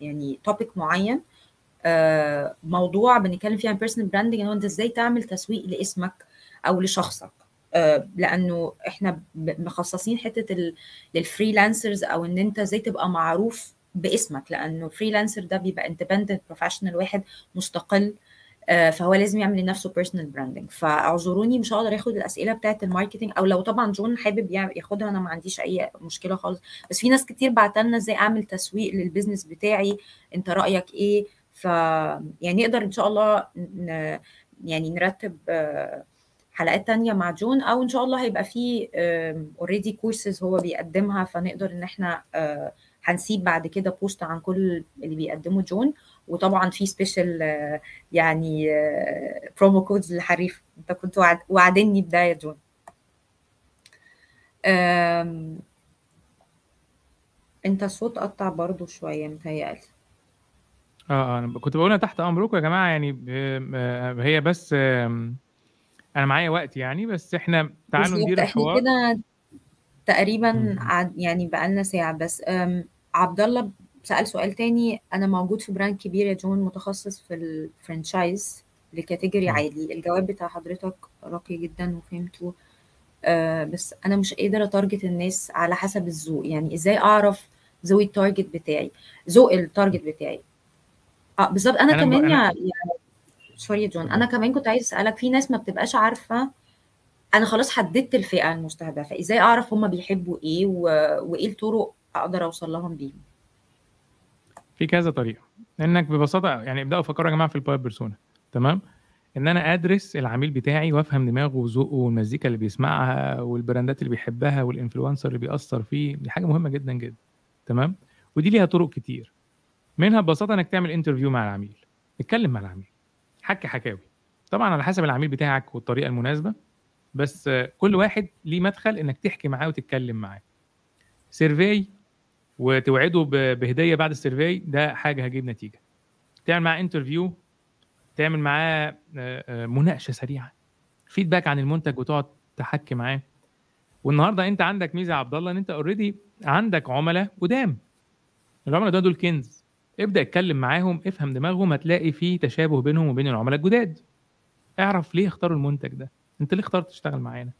يعني topic معين. موضوع بنتكلم فيه عن personal branding إن هو أنت إزاي تعمل تسويق لاسمك أو لشخصك. آه، لأنه إحنا مخصصين حتة لل freelancers أو إن أنت إزاي تبقى معروف باسمك. لأنه ال freelancer ده بيبقى independent professional واحد مستقل آه، فهو لازم يعمل لنفسه personal branding فاعذروني مش هقدر آخد الأسئلة بتاعة ال marketing أو لو طبعا جون حابب ياخدها أنا ما عنديش أي مشكلة خالص. بس في ناس كتير بعتلنا إزاي أعمل تسويق لل business بتاعي أنت رأيك إيه؟ ف يعني نقدر إن شاء الله ن... يعني نرتب آه، حلقات تانية مع جون أو إن شاء الله هيبقى في already courses هو بيقدمها فنقدر إن إحنا آه، هنسيب بعد كده post عن كل اللي بيقدمه جون. وطبعا في special يعني promo codes للحريف أنت كنت وعد- وعدني بده يا جون أنت الصوت قطع برضو شوية متهيألي. آه آه، أنا كنت بقولها تحت أمركم يا جماعة يعني ب- آه، هي بس أنا معايا وقت يعني بس إحنا تعالوا ندير إحنا الحوار. كده تقريبا. عد يعني بقالنا ساعة بس. عبد الله سأل سؤال تاني. أنا موجود في brand كبير يا جون متخصص في ال franchise ل category. عالي الجواب بتاع حضرتك راقي جدا وفهمته. أه بس أنا مش قادرة أ target الناس على حسب الذوق. يعني إزاي أعرف ذوقي ال target بتاعي ذوق ال target بتاعي؟ آه بالظبط. أنا. كمان أنا يعني sorry جون. اتفضل كمان كنت عايز أسألك في ناس ما بتبقاش عارفة أنا خلاص حددت الفئة المستهدفة إزاي أعرف هم بيحبوا إيه و... وإيه الطرق أقدر أوصل لهم بيهم؟ في كذا طريقة. انك ببساطة يعني ابدأوا فكروا يا جماعة في ال buyer persona تمام؟ إن أنا أدرس العميل بتاعي وأفهم دماغه وذوقه والمزيكا اللي بيسمعها وال brandات اللي بيحبها وال influencer اللي بيأثر فيه دي حاجة مهمة جدا جدا تمام؟ ودي ليها طرق كتير. منها ببساطة إنك تعمل interview مع العميل. اتكلم مع العميل. حكي حكاوي. طبعا على حسب العميل بتاعك والطريقة المناسبة بس كل واحد ليه مدخل إنك تحكي معاه وتتكلم معاه. survey وتوعده بهدية بعد ال survey ده حاجة هتجيب نتيجة. تعمل معاه interview تعمل معاه آه، آه، مناقشة سريعة. feedback عن المنتج وتقعد تحكي معاه. والنهاردة أنت عندك ميزة يا عبد الله إن أنت اوريدي عندك عملاء قدام. العملاء دول دول كنز. ابدأ اتكلم معاهم افهم دماغهم هتلاقي في تشابه بينهم وبين العملاء الجداد. اعرف ليه اختاروا المنتج ده. انت ليه اخترت تشتغل معانا؟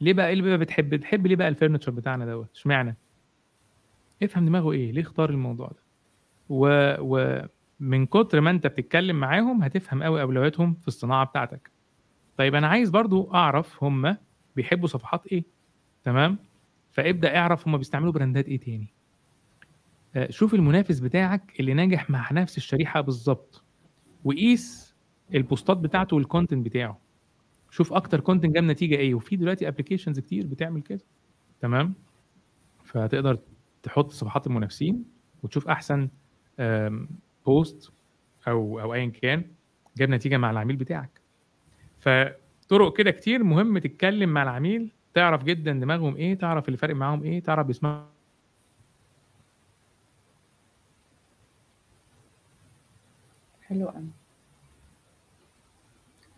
ليه بقى إيه اللي بقى بتحب بتحب ليه بقى الفurniture بتاعنا دوت؟ اشمعنى؟ افهم دماغه إيه ليه اختار الموضوع ده؟ و... ومن كتر ما انت بتتكلم معاهم هتفهم قوي اولوياتهم في الصناعة بتاعتك. طيب أنا عايز برضو اعرف هم بيحبوا صفحات إيه تمام؟ فابدأ اعرف هم بيستعملوا brandات إيه تاني. شوف المنافس بتاعك اللي ناجح مع نفس الشريحة بالظبط وقيس ال postات بتاعته وال content بتاعه. شوف أكتر content جاب نتيجة إيه وفي دلوقتي applications كتير بتعمل كده. تمام؟ فتقدر تحط صفحات المنافسين وتشوف أحسن بوست أو أو ايا كان جاب نتيجة مع العميل بتاعك. فطرق كده كتير مهم تتكلم مع العميل تعرف جدا دماغهم إيه تعرف اللي فارق معاهم إيه تعرف بيسمعوا حلو قوي.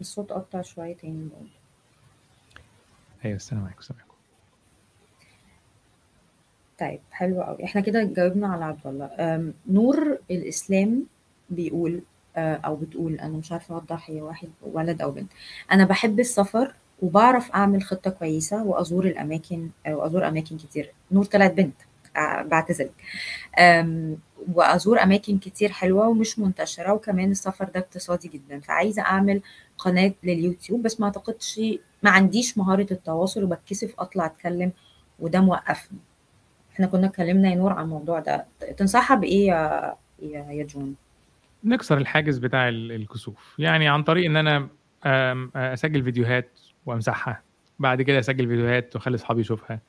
الصوت قطع شوية تاني برضه. أيوه السلام عليكم السلام عليكم. طيب حلو قوي. إحنا كده جاوبنا على عبد الله. نور الإسلام بيقول أو بتقول أنا مش عارفة أوضح هي واحد ولد أو بنت. أنا بحب السفر وبعرف أعمل خطة كويسة وأزور الأماكن وأزور أماكن كتير. نور طلعت بنت آه، وأزور أماكن كتير حلوة ومش منتشرة وكمان السفر ده اقتصادي جدا. فعايزة أعمل قناة لليوتيوب بس ما أعتقدش ما عنديش مهارة التواصل وبتكسف أطلع أتكلم وده موقفني. إحنا كنا اتكلمنا يا نور عن الموضوع ده. تنصحها بإيه يا يا يا جون؟ نكسر الحاجز بتاع ال- الكسوف. يعني عن طريق إن أنا أسجل فيديوهات وأمسحها. بعد كده أسجل فيديوهات وأخلي أصحابي يشوفها.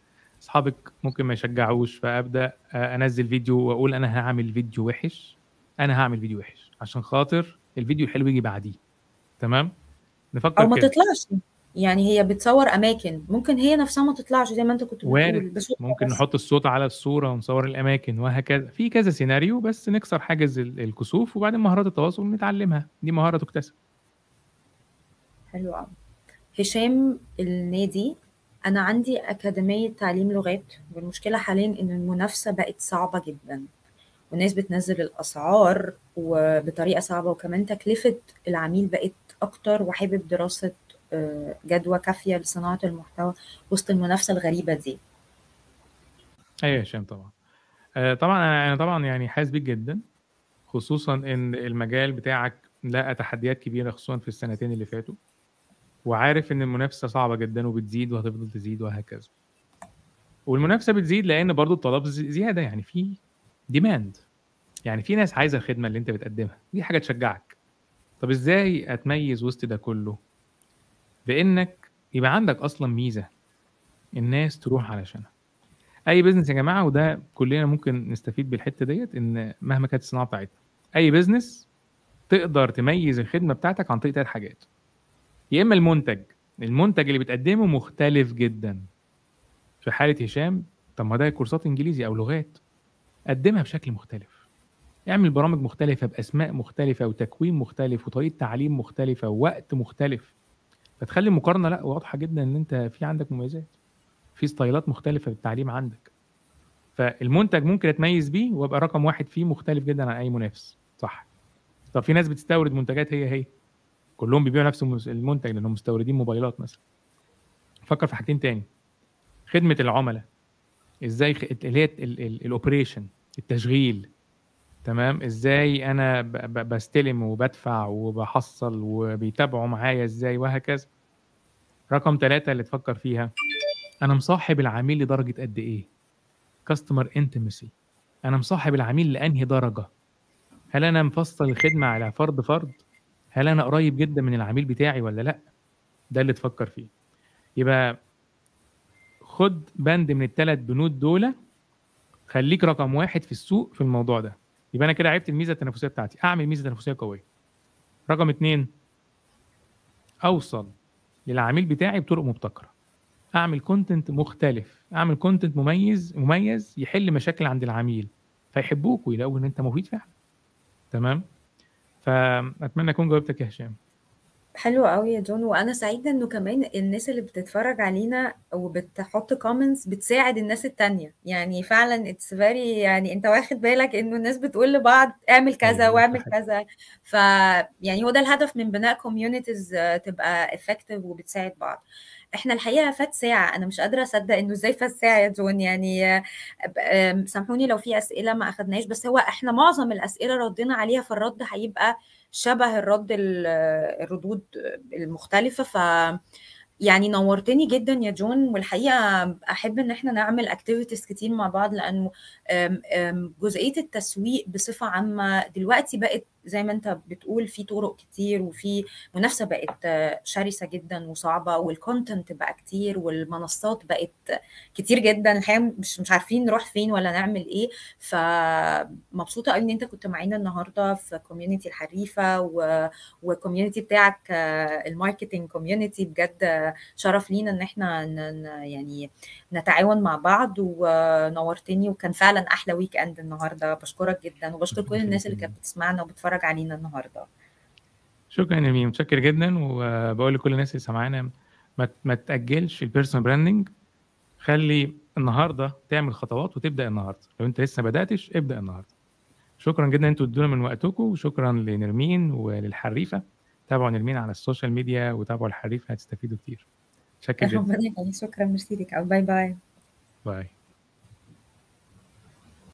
أصحابك ممكن ما يشجعوش فأبدأ آه، أنزل فيديو وأقول أنا هعمل فيديو وحش. أنا هعمل فيديو وحش عشان خاطر الفيديو الحلو يجي بعديه. تمام؟ نفكر أو ما كده. تطلعش. يعني هي بتصور أماكن. ممكن هي نفسها ما تطلعش زي ما أنت كنت بتقول. وارد. ممكن بس نحط الصوت على الصورة ونصور الأماكن وهكذا. في كذا سيناريو بس نكسر حاجز ال- الكسوف وبعدين مهارات التواصل نتعلمها. دي مهارة تكتسب. حلو قوي هشام النادي أنا عندي أكاديمية تعليم لغات والمشكلة حاليا إن المنافسة بقت صعبة جدا والناس بتنزل الأسعار وبطريقة صعبة وكمان تكلفة العميل بقت أكتر وحابب دراسة آه، جدوى كافية لصناعة المحتوى وسط المنافسة الغريبة دي. يا هشام طبعا. آه، طبعا أنا طبعا يعني حاسس بيك جدا خصوصا إن المجال بتاعك لقى تحديات كبيرة خصوصا في السنتين اللي فاتوا. وعارف إن المنافسة صعبة جدا وبتزيد وهتفضل تزيد وهكذا. والمنافسة بتزيد لأن برضو الطلب زي- زيادة يعني في demand يعني في ناس عايزة الخدمة اللي أنت بتقدمها. دي حاجة تشجعك. طب إزاي أتميز وسط ده كله؟ بإنك يبقى عندك أصلا ميزة الناس تروح علشانها. أي business يا جماعة وده كلنا ممكن نستفيد بالحتة ديت إن مهما كانت الصناعة بتاعتنا. أي business تقدر تميز الخدمة بتاعتك عن طريق ثلاث حاجات. يا إما المنتج. المنتج اللي بتقدمه مختلف جدا. في حالة هشام طب ما ده كورسات إنجليزي أو لغات. قدمها بشكل مختلف. اعمل برامج مختلفة بأسماء مختلفة وتكوين مختلف وطريقة تعليم مختلفة ووقت مختلف. فتخلي المقارنة لا واضحة جدا إن أنت في عندك مميزات. في ستايلات مختلفة في التعليم عندك. فالمنتج ممكن أتميز بيه وأبقى رقم واحد فيه مختلف جدا عن أي منافس. صح. طب في ناس بتستورد منتجات هي هي. كلهم بيبيعوا نفس المنتج لأنهم مستوردين موبايلات مثلا. فكر في حاجتين تاني. خدمة العملاء. إزاي خ- اللي هي الأوبريشن التشغيل. تمام؟ إزاي أنا ب- ب- بستلم وبدفع وبحصل وبيتابعوا معايا إزاي وهكذا. رقم ثلاثة اللي تفكر فيها أنا مصاحب العميل لدرجة قد إيه؟ كاستمر انتمسي أنا مصاحب العميل لأنهي درجة؟ هل أنا مفصل الخدمة على فرد فرد؟ هل أنا قريب جدا من العميل بتاعي ولا لأ؟ ده اللي تفكر فيه. يبقى خد بند من الثلاث بنود دول خليك رقم واحد في السوق في الموضوع ده. يبقى أنا كده عرفت الميزة التنافسية بتاعتي. أعمل ميزة تنافسية قوية. رقم اتنين أوصل للعميل بتاعي بطرق مبتكرة. أعمل content مختلف. أعمل content مميز مميز يحل مشاكل عند العميل فيحبوك ويلاقوا إن أنت مفيد فعلا. تمام؟ فأتمنى أكون جاوبتك يا هشام. حلو قوي يا جون وأنا سعيدة إنه كمان الناس اللي بتتفرج علينا وبتحط comments بتساعد الناس التانية. يعني فعلا it's very يعني أنت واخد بالك إنه الناس بتقول لبعض اعمل كذا أيوة، واعمل. كذا. ف يعني هو ده الهدف من بناء communities تبقى effective وبتساعد بعض. إحنا الحقيقة فات ساعة أنا مش قادرة أصدق إنه إزاي فات ساعة يا جون يعني سامحوني لو في أسئلة ما أخدناش بس هو إحنا معظم الأسئلة ردينا عليها فالرد هيبقى شبه الرد ال- الردود المختلفة ف يعني نورتني جدا يا جون والحقيقة أحب إن إحنا نعمل activities كتير مع بعض لأنه جزئية التسويق بصفة عامة دلوقتي بقت زي ما انت بتقول في طرق كتير وفي منافسة بقت شرسة جدا وصعبة وال content بقى كتير والمنصات بقت كتير جدا. الحقيقة مش مش عارفين نروح فين ولا نعمل إيه. فمبسوطة قوي إن أنت كنت معانا النهارده في community الحريفة وال community بتاعك ال marketing community بجد شرف لينا إن إحنا يعني نتعاون مع بعض ونورتني. وكان فعلا أحلى weekend النهارده. بشكرك جدا وبشكر كل الناس اللي كانت بتسمعنا وبتتفرج علينا النهارده. شكرا يا نرمين متشكر جدا وبقول لكل الناس اللي سامعانا ما ما تأجلش ال personal branding خلي النهارده تعمل خطوات وتبدأ النهارده. لو انت لسه ما بدأتش ابدأ النهارده. شكرا جدا أنتوا ادونا من وقتكم وشكرا لنرمين وللحريفة. تابعوا نرمين على ال social media وتابعوا الحريفة هتستفيدوا كتير. شكرا جدا. ربنا شكرا ميرسي لك bye bye. bye.